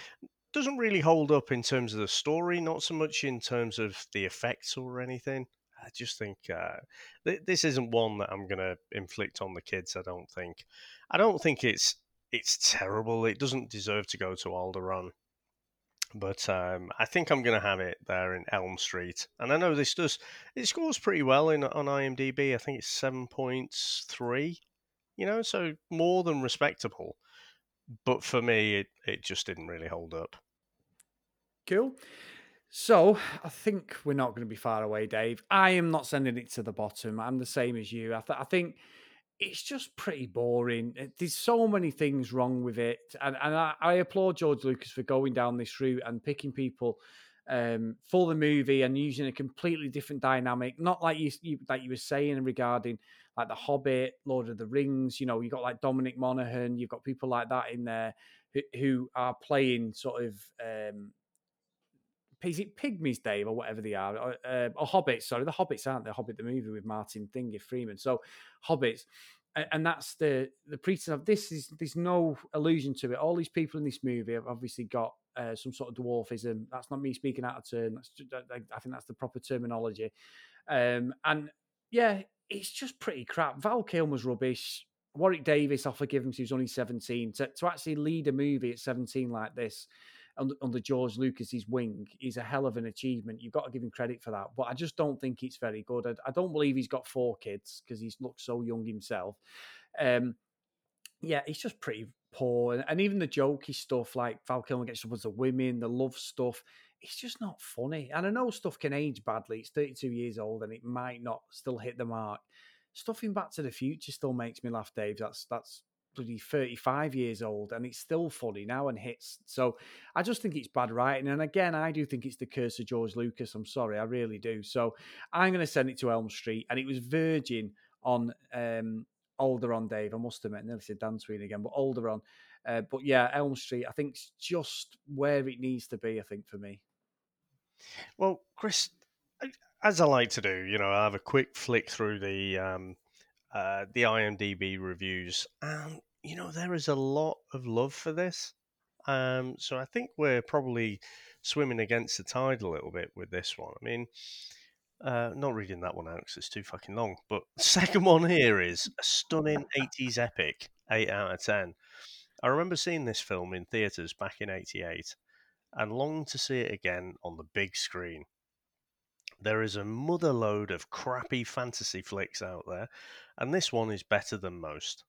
doesn't really hold up in terms of the story. Not so much in terms of the effects or anything. I just think uh, th- this isn't one that I'm going to inflict on the kids. I don't think. I don't think it's it's terrible. It doesn't deserve to go to Alderaan. But um, I think I'm going to have it there in Elm Street. And I know this does, it scores pretty well in on IMDb. I think it's 7.3, you know, so more than respectable. But for me, it, it just didn't really hold up. Cool. So I think we're not going to be far away, Dave. I am not sending it to the bottom. I'm the same as you. I, th- I think it's just pretty boring. There's so many things wrong with it, and and I, I applaud George Lucas for going down this route and picking people um, for the movie and using a completely different dynamic. Not like you, you like you were saying regarding like the Hobbit, Lord of the Rings. You know, you got like Dominic Monaghan. You've got people like that in there who, who are playing sort of um, is it Pygmies, Dave, or whatever they are, or, uh, or Hobbits? Sorry, the Hobbits aren't the Hobbit the movie with Martin Thingy Freeman. So Hobbits, and that's the the pretense of this is there's no allusion to it. All these people in this movie have obviously got uh, some sort of dwarfism. That's not me speaking out of turn. That's just, I think that's the proper terminology. Um, and yeah, it's just pretty crap. Val Kilmer's rubbish. Warwick Davis, I'll forgive him, he was only 17. To, to actually lead a movie at 17 like this, under, George Lucas's wing is a hell of an achievement. You've got to give him credit for that. But I just don't think it's very good. I, I don't believe he's got four kids because he's looked so young himself. Um, yeah, he's just pretty poor. And, and even the jokey stuff like Val Kilmer gets up with the women, the love stuff, it's just not funny. And I know stuff can age badly. It's 32 years old and it might not still hit the mark. Stuff in Back to the Future still makes me laugh, Dave. That's that's bloody 35 years old and it's still funny now and hits. So I just think it's bad writing. And again, I do think it's the curse of George Lucas. I'm sorry, I really do. So I'm going to send it to Elm Street. And it was Virgin on um, Alderaan, Dave. I must admit, I nearly said Dan Sweeney again, but Alderaan. Uh, but yeah, Elm Street, I think it's just where it needs to be, I think, for me. Well, Chris, as I like to do, you know, I have a quick flick through the um, uh, the IMDb reviews, and you know there is a lot of love for this. Um, so I think we're probably swimming against the tide a little bit with this one. I mean, uh, not reading that one out because it's too fucking long. But second one here is a stunning 80s epic, 8 out of 10. I remember seeing this film in theatres back in 88 and long to see it again on the big screen. There is a mother load of crappy fantasy flicks out there, and this one is better than most.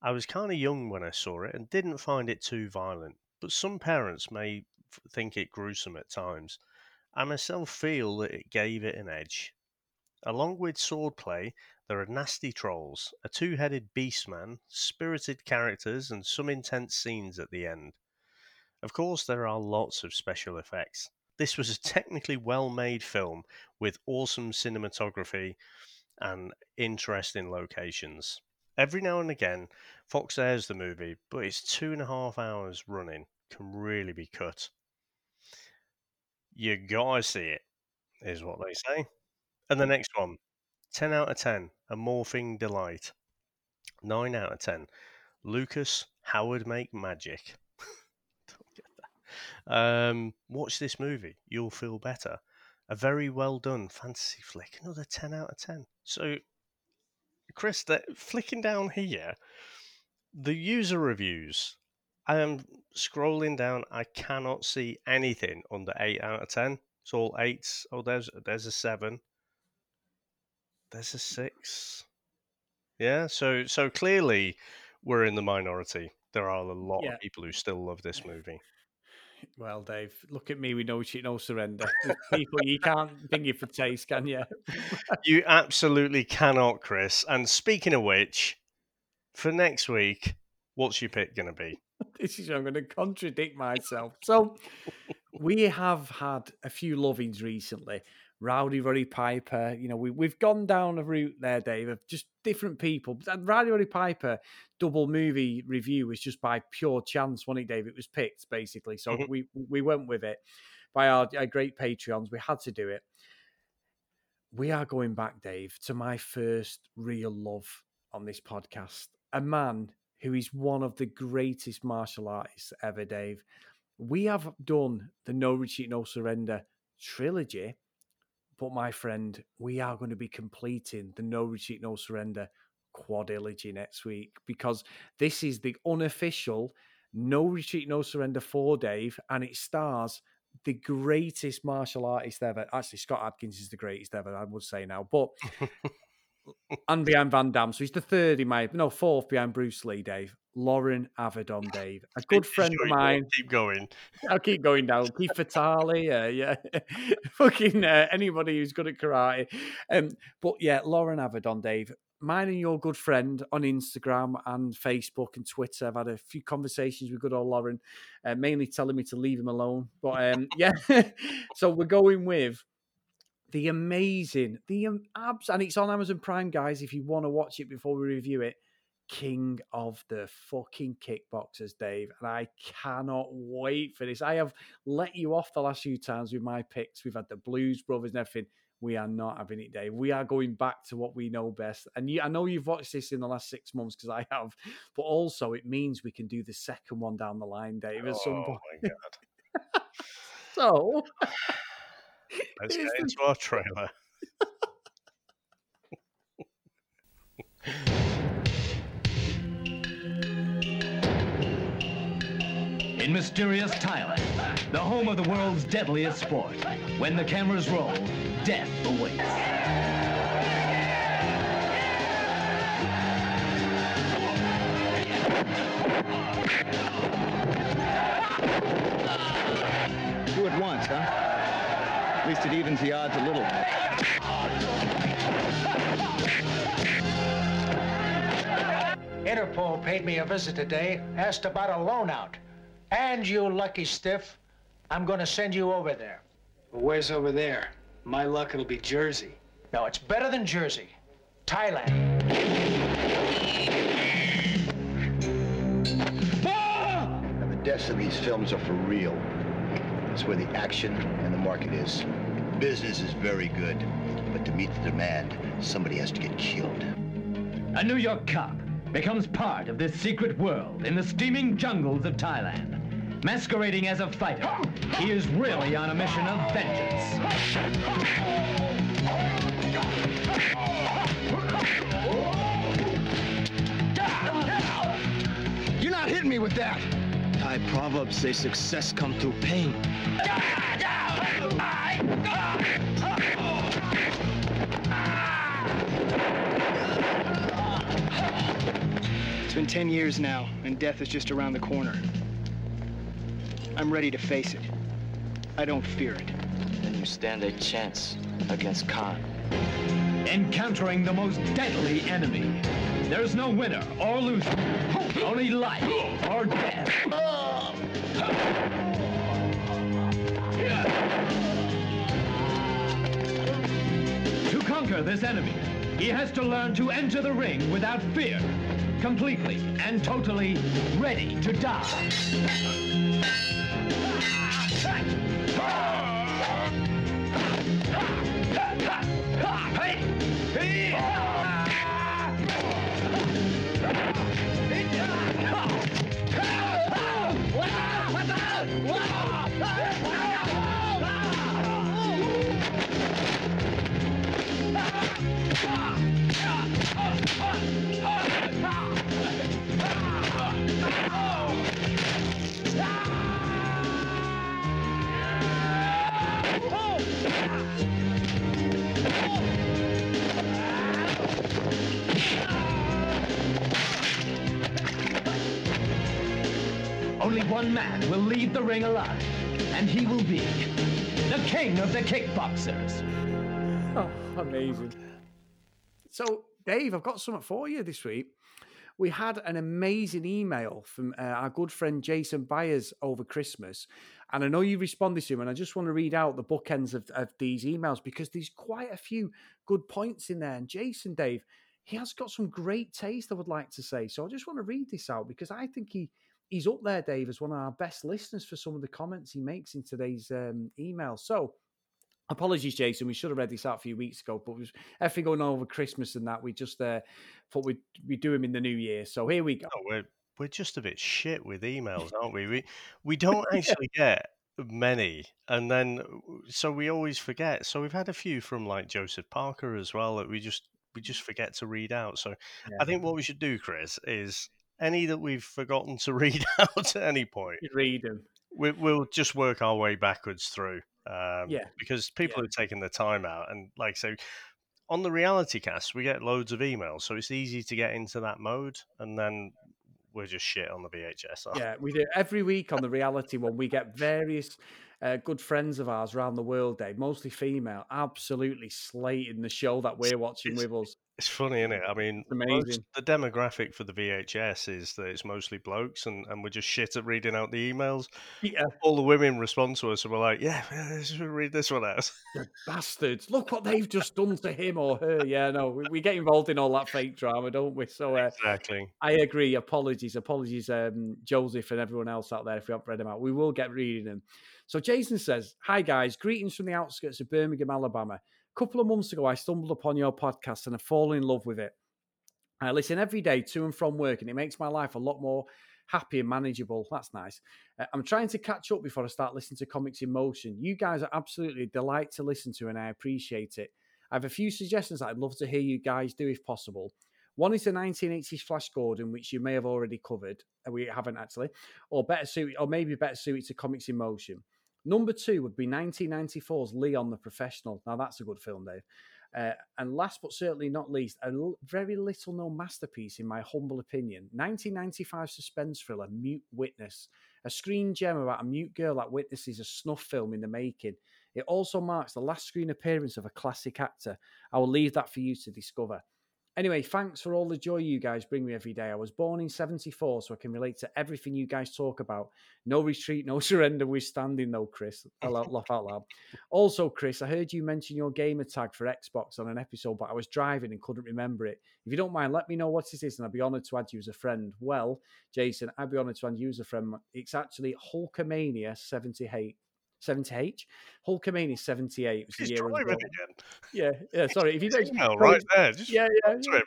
I was kind of young when I saw it and didn't find it too violent, but some parents may think it gruesome at times. I myself feel that it gave it an edge. Along with swordplay, There are nasty trolls, a two headed beast man, spirited characters, and some intense scenes at the end. Of course, there are lots of special effects. This was a technically well made film with awesome cinematography and interesting locations. Every now and again, Fox airs the movie, but its two and a half hours running can really be cut. You gotta see it, is what they say. And the next one 10 out of 10, a morphing delight. 9 out of 10, Lucas Howard Make Magic. Don't get that. Um, watch this movie, you'll feel better. A very well done fantasy flick, another 10 out of 10. So, Chris, that flicking down here, the user reviews, I am scrolling down, I cannot see anything under 8 out of 10. It's all 8s. Oh, there's, there's a 7 there's a six. Yeah, so so clearly we're in the minority. There are a lot Yeah. of people who still love this movie. Well, Dave, look at me with no cheat, no surrender. People you can't think you for taste, can you? You absolutely cannot, Chris. And speaking of which, for next week, what's your pick going to be? this is I'm going to contradict myself. So we have had a few lovings recently. Rowdy Roddy Piper, you know, we, we've gone down a route there, Dave, of just different people. Rowdy Roddy Piper double movie review was just by pure chance, wasn't it, Dave? It was picked basically. So Mhm. we we went with it by our, our great Patreons. We had to do it. We are going back, Dave, to my first real love on this podcast. A man who is one of the greatest martial artists ever, Dave. We have done the No Retreat, No Surrender trilogy, but my friend, we are going to be completing the No Retreat, No Surrender quadrilogy next week because this is the unofficial No Retreat, No Surrender 4, Dave, and it stars the greatest martial artist ever. Actually, Scott Adkins is the greatest ever, I would say now, but and behind Van Damme. So he's the third in my no fourth behind Bruce Lee, Dave. Loren Avedon, Dave, a good friend of mine. Keep going. I'll keep going down. Keith Vitali, uh, yeah, fucking uh, anybody who's good at karate. Um, but yeah, Loren Avedon, Dave, mine and your good friend on Instagram and Facebook and Twitter. I've had a few conversations with good old Loren, uh, mainly telling me to leave him alone. But um, yeah, so we're going with the amazing, the um, abs, and it's on Amazon Prime, guys. If you want to watch it before we review it, King of the fucking kickboxers, Dave, and I cannot wait for this. I have let you off the last few times with my picks. We've had the Blues Brothers and everything. We are not having it, Dave. We are going back to what we know best. And you, I know you've watched this in the last six months because I have, but also it means we can do the second one down the line, Dave. At some Oh point. my god. So Let's get into our trailer. In mysterious Thailand, the home of the world's deadliest sport, when the cameras roll, death awaits. Do it once, huh? At least it evens the odds a little. Interpol paid me a visit today, asked about a loan out. And you lucky stiff, I'm gonna send you over there. Where's over there? My luck, it'll be Jersey. No, it's better than Jersey. Thailand. And the deaths of these films are for real. It's where the action and the market is. Business is very good, but to meet the demand, somebody has to get killed. A New York cop becomes part of this secret world in the steaming jungles of Thailand. Masquerading as a fighter, he is really on a mission of vengeance. You're not hitting me with that. Thai proverbs say success comes through pain. It's been 10 years now, and death is just around the corner. I'm ready to face it. I don't fear it. Then you stand a chance against Khan. encountering the most deadly enemy. There's no winner or loser, only life or death. To conquer this enemy, he has to learn to enter the ring without fear, completely and totally ready to die. One man will leave the ring alive, and he will be the king of the kickboxers. Oh, amazing. So, Dave, I've got something for you this week. We had an amazing email from uh, our good friend Jason Byers over Christmas. And I know you responded to him, and I just want to read out the bookends of, of these emails because there's quite a few good points in there. And Jason, Dave, he has got some great taste, I would like to say. So I just want to read this out because I think he he's up there, Dave, as one of our best listeners for some of the comments he makes in today's um, email. So Apologies, Jason. We should have read this out a few weeks ago, but was everything going on over Christmas and that. We just uh, thought we'd we do him in the new year. So here we go. Oh, we're we're just a bit shit with emails, aren't we? We we don't actually get many, and then so we always forget. So we've had a few from like Joseph Parker as well that we just we just forget to read out. So Yeah. I think what we should do, Chris, is any that we've forgotten to read out at any point, read them. we, we'll just work our way backwards through. Um, Yeah. because people are taking the time out, and like I so, on the reality cast, we get loads of emails, so it's easy to get into that mode, and then we're just shit on the VHS. Yeah, we do every week on the reality one. We get various uh, good friends of ours around the world, Dave, mostly female, absolutely slating the show that we're watching with us. It's funny, isn't it? I mean, most- the demographic for the VHS is that it's mostly blokes, and, and we're just shit at reading out the emails. Yeah. All the women respond to us, and we're like, yeah, read this one out. The Bastards! Look what they've just done to him or her. Yeah, no, we, we get involved in all that fake drama, don't we? So uh, Exactly. I agree. Apologies, apologies, um, Joseph and everyone else out there if we haven't read them out. We will get reading them. So Jason says, "Hi guys, greetings from the outskirts of Birmingham, Alabama. Couple of months ago, I stumbled upon your podcast and I fallen in love with it. I listen every day to and from work, and it makes my life a lot more happy and manageable. That's nice. Uh, I'm trying to catch up before I start listening to Comics in Motion. You guys are absolutely a delight to listen to, and I appreciate it. I have a few suggestions I'd love to hear you guys do if possible. One is the 1980s Flash Gordon, which you may have already covered. We haven't actually, or better suited, or maybe better suited to Comics in Motion. Number two would be 1994's Leon the Professional. Now that's a good film, Dave. Uh, and last but certainly not least, a l- very little known masterpiece, in my humble opinion 1995 suspense thriller Mute Witness, a screen gem about a mute girl that witnesses a snuff film in the making. It also marks the last screen appearance of a classic actor. I will leave that for you to discover. Anyway, thanks for all the joy you guys bring me every day. I was born in 74, so I can relate to everything you guys talk about. No retreat, no surrender, we're standing though, Chris. I laugh out loud. Also, Chris, I heard you mention your gamer tag for Xbox on an episode, but I was driving and couldn't remember it. If you don't mind, let me know what it is, and I'd be honoured to add you as a friend. Well, Jason, I'd be honoured to add you as a friend. It's actually Hulkamania 78. 78 Hulkamania 78 was the He's year the driving again. Yeah, yeah. Sorry, if you don't email right there, just yeah, yeah, yeah.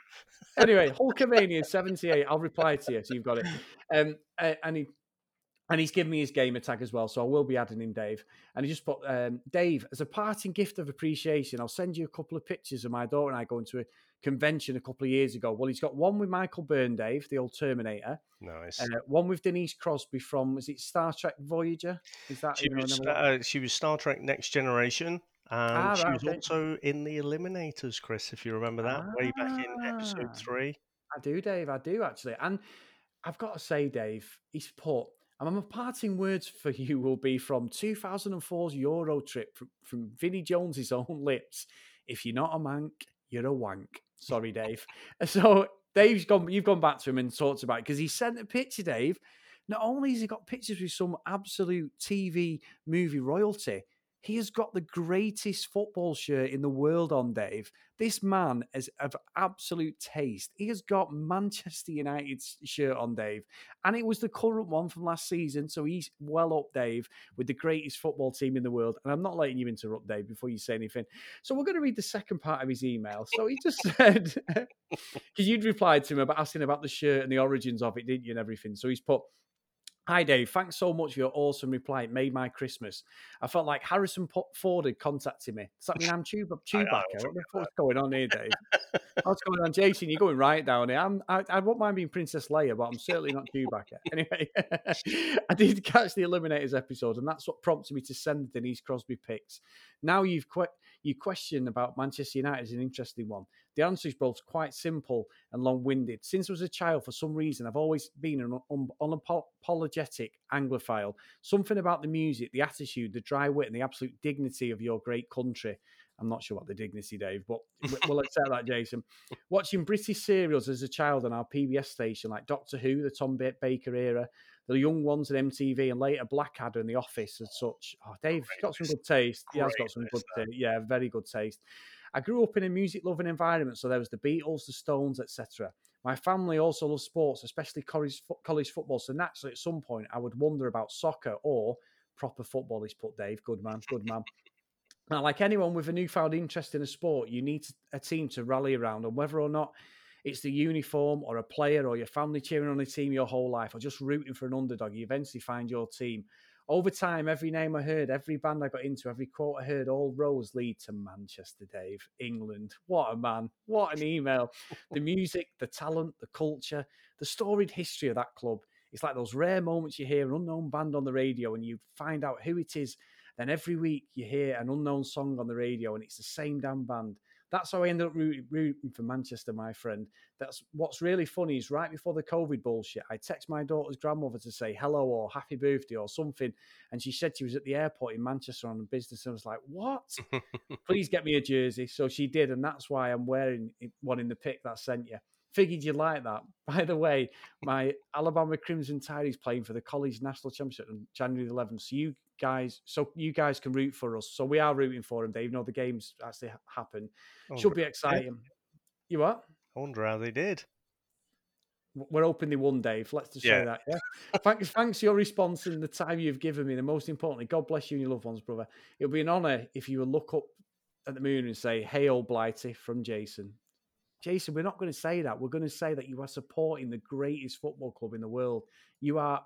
Anyway, Hulkamania seventy eight. I'll reply to you, so you've got it. Um, and he and he's given me his gamer tag as well, so I will be adding him, Dave. And he just put um, Dave as a parting gift of appreciation. I'll send you a couple of pictures of my daughter and I going to a convention a couple of years ago. Well, he's got one with Michael Biehn, Dave, the old Terminator. Nice. Uh, one with Denise Crosby from was it Star Trek Voyager? Is that She was, uh, she was Star Trek Next Generation. And Ah, she was also in The Eliminators, Chris, if you remember that, way back in episode Ah. three. I do, Dave. I do actually. And I've got to say, Dave, he's put, and my parting words for you will be from 2004's Euro trip from, from Vinnie Jones's own lips. If you're not a Manc, you're a wank. Sorry, Dave. So Dave's gone. You've gone back to him and talked about it because he sent a picture, Dave. Not only has he got pictures with some absolute TV movie royalty, he has got the greatest football shirt in the world on, Dave. This man is of absolute taste. He has got Manchester United's shirt on, Dave. And it was the current one from last season. So he's well up, Dave, with the greatest football team in the world. And I'm not letting you interrupt, Dave, before you say anything. So we're going to read the second part of his email. So he just said, because you'd replied to him about asking about the shirt and the origins of it, didn't you, and everything. So he's put, Hi, Dave. Thanks so much for your awesome reply. It made my Christmas. I felt like Harrison Ford had contacted me. Does that mean I'm Chewbacca? Chewbacca? What's going on here, Dave? What's going on, Jason? You're going right down here. I'm, I, I won't mind being Princess Leia, but I'm certainly not Chewbacca. Anyway, I did catch the Eliminators episode, and that's what prompted me to send Denise Crosby pics. Now you've que- you question about Manchester United is an interesting one. The answer is both quite simple and long winded. Since I was a child, for some reason, I've always been an un- unapologetic Anglophile. Something about the music, the attitude, the dry wit, and the absolute dignity of your great country. I'm not sure what the dignity, Dave, but we'll accept that, Jason. Watching British serials as a child on our PBS station, like Doctor Who, the Tom Baker era, the young ones at MTV, and later Blackadder in The Office and such. Oh, Dave's got some good taste. He has got some good taste. Yeah, very good taste. I grew up in a music loving environment, so there was the Beatles, the Stones, etc. My family also loves sports, especially college, college football. So naturally, at some point, I would wonder about soccer or proper football. He's put Dave, good man, good man. Now, like anyone with a newfound interest in a sport, you need a team to rally around, and whether or not it's the uniform or a player or your family cheering on a team your whole life or just rooting for an underdog, you eventually find your team. Over time, every name I heard, every band I got into, every quote I heard, all roads lead to Manchester, Dave, England. What a man. What an email. the music, the talent, the culture, the storied history of that club. It's like those rare moments you hear an unknown band on the radio and you find out who it is. Then every week you hear an unknown song on the radio and it's the same damn band. That's how I ended up rooting for Manchester, my friend. That's what's really funny is right before the COVID bullshit, I text my daughter's grandmother to say hello or happy birthday or something, and she said she was at the airport in Manchester on business. And I was like, "What? Please get me a jersey." So she did, and that's why I'm wearing one in the pic that I sent you. Figured you'd like that. By the way, my Alabama Crimson Tide is playing for the college national championship on January 11th. So you guys, so you guys can root for us. So we are rooting for them, Dave. No, the games actually happen. Should be exciting. You what? I wonder how they did. We're hoping they won, Dave. Let's just Yeah. say that. Yeah. thanks, thanks for your response and the time you've given me. And most importantly, God bless you and your loved ones, brother. It'll be an honour if you will look up at the moon and say, "Hey, old Blighty," from Jason. Jason, we're not going to say that. We're going to say that you are supporting the greatest football club in the world. You are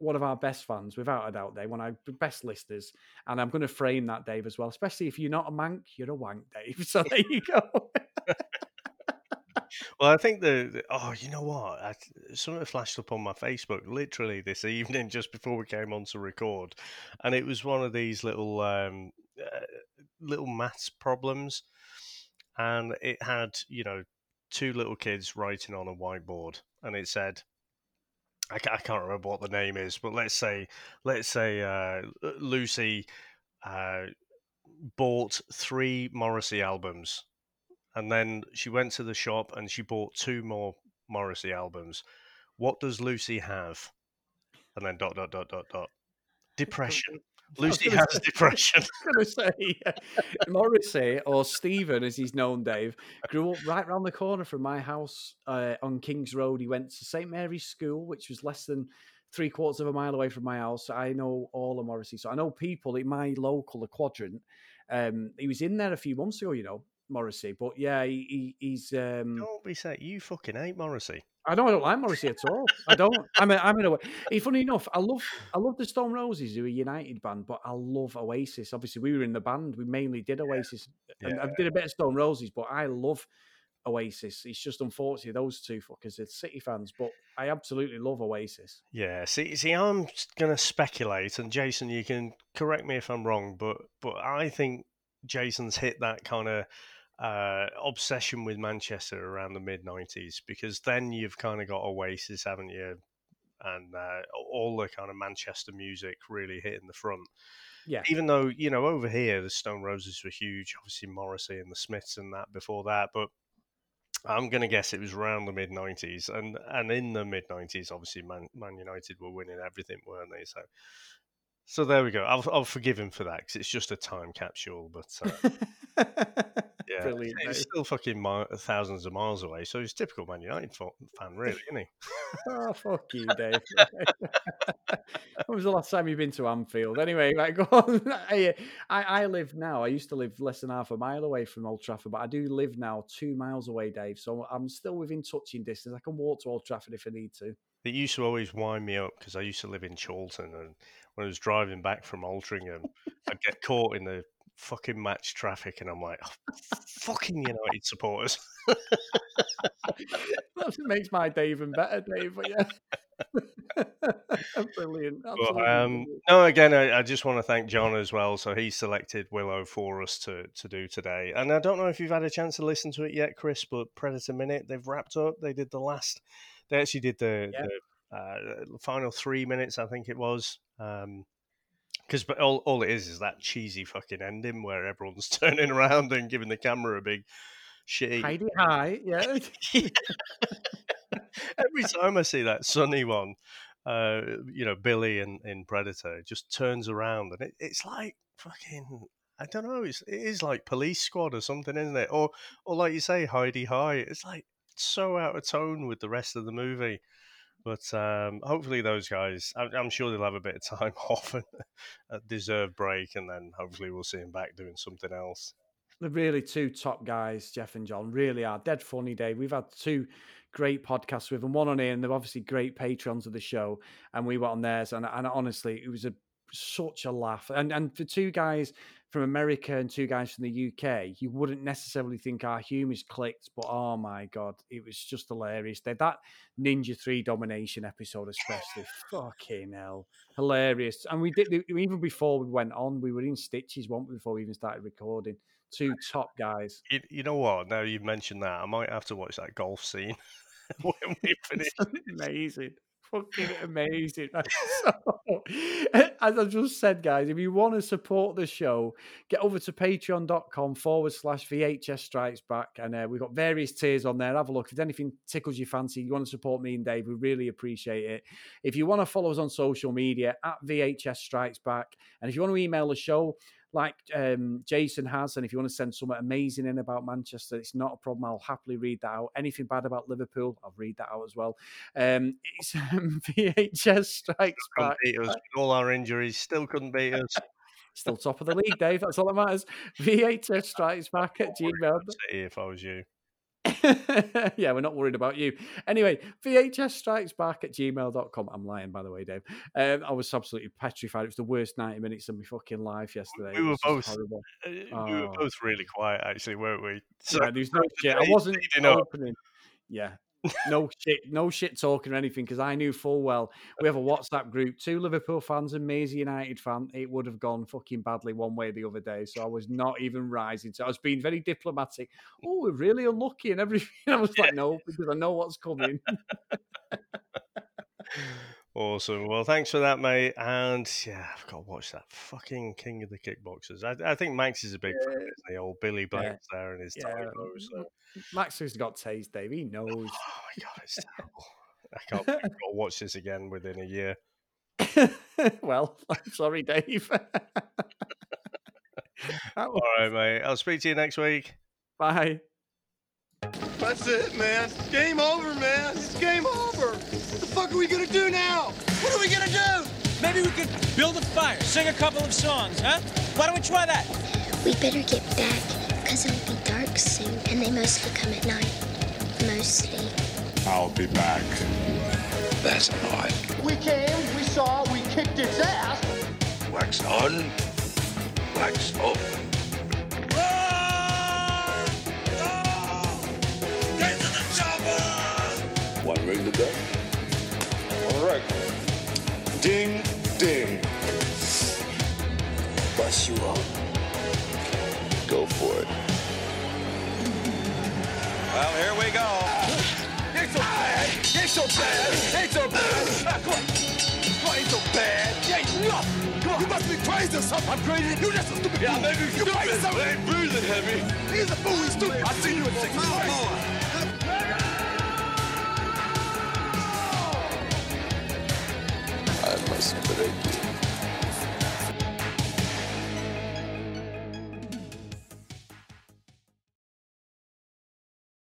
one of our best fans, without a doubt, Dave. One of our best listeners, and I'm going to frame that, Dave, as well. Especially if you're not a Manc, you're a wank, Dave. So there you go. Well, I think the, the- oh, you know what? I, something flashed up on my Facebook literally this evening just before we came on to record, and it was one of these little um, uh, little maths problems, and it had you know two little kids writing on a whiteboard, and it said. I I can't remember what the name is, but let's say, let's say uh, Lucy uh, bought three Morrissey albums, and then she went to the shop and she bought two more Morrissey albums. What does Lucy have? And then dot dot dot dot dot. Depression. Lucy has say- depression. I was going to say, yeah. Morrissey, or Stephen, as he's known, Dave, grew up right round the corner from my house uh, on King's Road. He went to St. Mary's School, which was less than three quarters of a mile away from my house. I know all of Morrissey. So I know people in my local, the quadrant. Um, he was in there a few months ago, you know, Morrissey. But yeah, he, he, he's. Um, Don't be saying you fucking hate Morrissey. I don't, I don't like Morrissey at all. I don't. I'm, a, I'm in a way. Funny enough, I love, I love the Stone Roses, who are a United band, but I love Oasis. Obviously, we were in the band. We mainly did Oasis, and I did a bit of Stone Roses, but I love Oasis. It's just unfortunately those two fuckers are City fans, but I absolutely love Oasis. Yeah, see, see, I'm going to speculate, and Jason, you can correct me if I'm wrong, but but I think Jason's hit that kind of uh, obsession with Manchester around the mid '90s because then you've kind of got Oasis, haven't you? and uh, all the kind of Manchester music really hitting the front. Yeah. Even though you know over here the Stone Roses were huge, obviously Morrissey and the Smiths and that before that, but I'm going to guess it was around the mid '90s, and and in the mid '90s, obviously Man, Man United were winning everything, weren't they? So, so there we go. I'll I'll forgive him for that because it's just a time capsule, but. Uh, yeah, Brilliant, It's mate. still fucking mi- thousands of miles away, so he's a typical Man United fan, really, isn't he? oh, fuck you, Dave. when was the last time you've been to Anfield? Anyway, right, go on. I, I I live now. I used to live less than half a mile away from Old Trafford, but I do live now two miles away, Dave. So I'm still within touching distance. I can walk to Old Trafford if I need to. It used to always wind me up because I used to live in Chorlton, and when I was driving back from Altrincham, I'd get caught in the fucking match traffic, and I'm like, oh, fucking United supporters. that makes my day even better, Dave. But yeah, brilliant. But, um, no, again, I, I just want to thank Jon as well. So he selected Willow for us to, to do today. And I don't know if you've had a chance to listen to it yet, Chris, but Predator Minute, they've wrapped up. They did the last, they actually did the, Yeah. the uh, final three minutes, I think it was. Um, because but all, all it is is that cheesy fucking ending where everyone's turning around and giving the camera a big shitty. Heidi high, yeah. Every time I see that sunny one, uh, you know, Billy in, in Predator just turns around and it, it's like fucking I don't know, it's it is like police squad or something, isn't it? Or or like you say, Hi-de-Hi. It's like so out of tone with the rest of the movie. But um, hopefully those guys, I'm, I'm sure they'll have a bit of time off and a deserved break, and then hopefully we'll see them back doing something else. They're really two top guys, Jeff and Jon. Really are dead funny, day. We've had two great podcasts with them, one on here, and they're obviously great patrons of the show. And we were on theirs, and, and honestly, it was a such a laugh. And and for two guys from America and two guys from the UK, you wouldn't necessarily think our humour's clicked, but oh my god, it was just hilarious. They, that Ninja Three domination episode, especially, fucking hell, hilarious. And we did even before we went on, we were in stitches, weren't before we even started recording. Two top guys. You, you know what? Now you've mentioned that, I might have to watch that golf scene when we finish. amazing. Fucking amazing. As I just said, guys, if you want to support the show, get over to patreon.com forward slash VHS Strikes Back. And uh, we've got various tiers on there. Have a look. If anything tickles your fancy, you want to support me and Dave, we really appreciate it. If you want to follow us on social media, at VHS Strikes Back. And if you want to email the show, like um, Jason has, and if you want to send something amazing in about Manchester, it's not a problem. I'll happily read that out. Anything bad about Liverpool, I'll read that out as well. Um, it's um, VHS Strikes Back. all our injuries. Still couldn't beat us. Still top of the league, Dave. That's all that matters. VHS Strikes Back at Gmail. If I was you. yeah, we're not worried about you. Anyway, VHS strikes back at gmail.com. I'm lying, by the way, Dave. Um, I was absolutely petrified. It was the worst 90 minutes of my fucking life yesterday. We were both horrible. uh, we were Oh. both really quiet, actually, weren't we? yeah, there's no shit. I wasn't up. opening. Yeah. No shit, no shit talking or anything because I knew full well we have a WhatsApp group, two Liverpool fans and a United fan. It would have gone fucking badly one way or the other day. So I was not even rising. So I was being very diplomatic. Oh, we're really unlucky and everything. I was like, no, because I know what's coming. Awesome. Well, thanks for that, mate. And yeah, I've got to watch that fucking King of the Kickboxers. I, I think Max is a big fan, isn't he? Old Billy Blanks there and his Yeah. Tae Bo. So. Max has got taste, Dave. He knows. Oh my god, it's terrible. I can't I've got to watch this again within a year. well, I'm sorry, Dave. All right, mate. I'll speak to you next week. Bye. That's it, man. Game over, man. It's game over. What the fuck are we gonna do now? What are we gonna do? Maybe we could build a fire, sing a couple of songs, huh? Why don't we try that? We better get back, because it'll be dark soon, and they mostly come at night. Mostly. I'll be back. That's not. We came, we saw, we kicked its ass. Wax on, wax off. correct. Ding, ding. Bust you up. Go for it. Well, here we go. Ain't so bad. Ain't so bad. Ain't so bad. Ah, come on. Ain't so bad. You ain't nothing. You must be crazy or something. I'm crazy. You're just a stupid Yeah, maybe you stupid. You crazy. I ain't breathing heavy. He's a fool. He's stupid. I seen you at six. Come on. listening to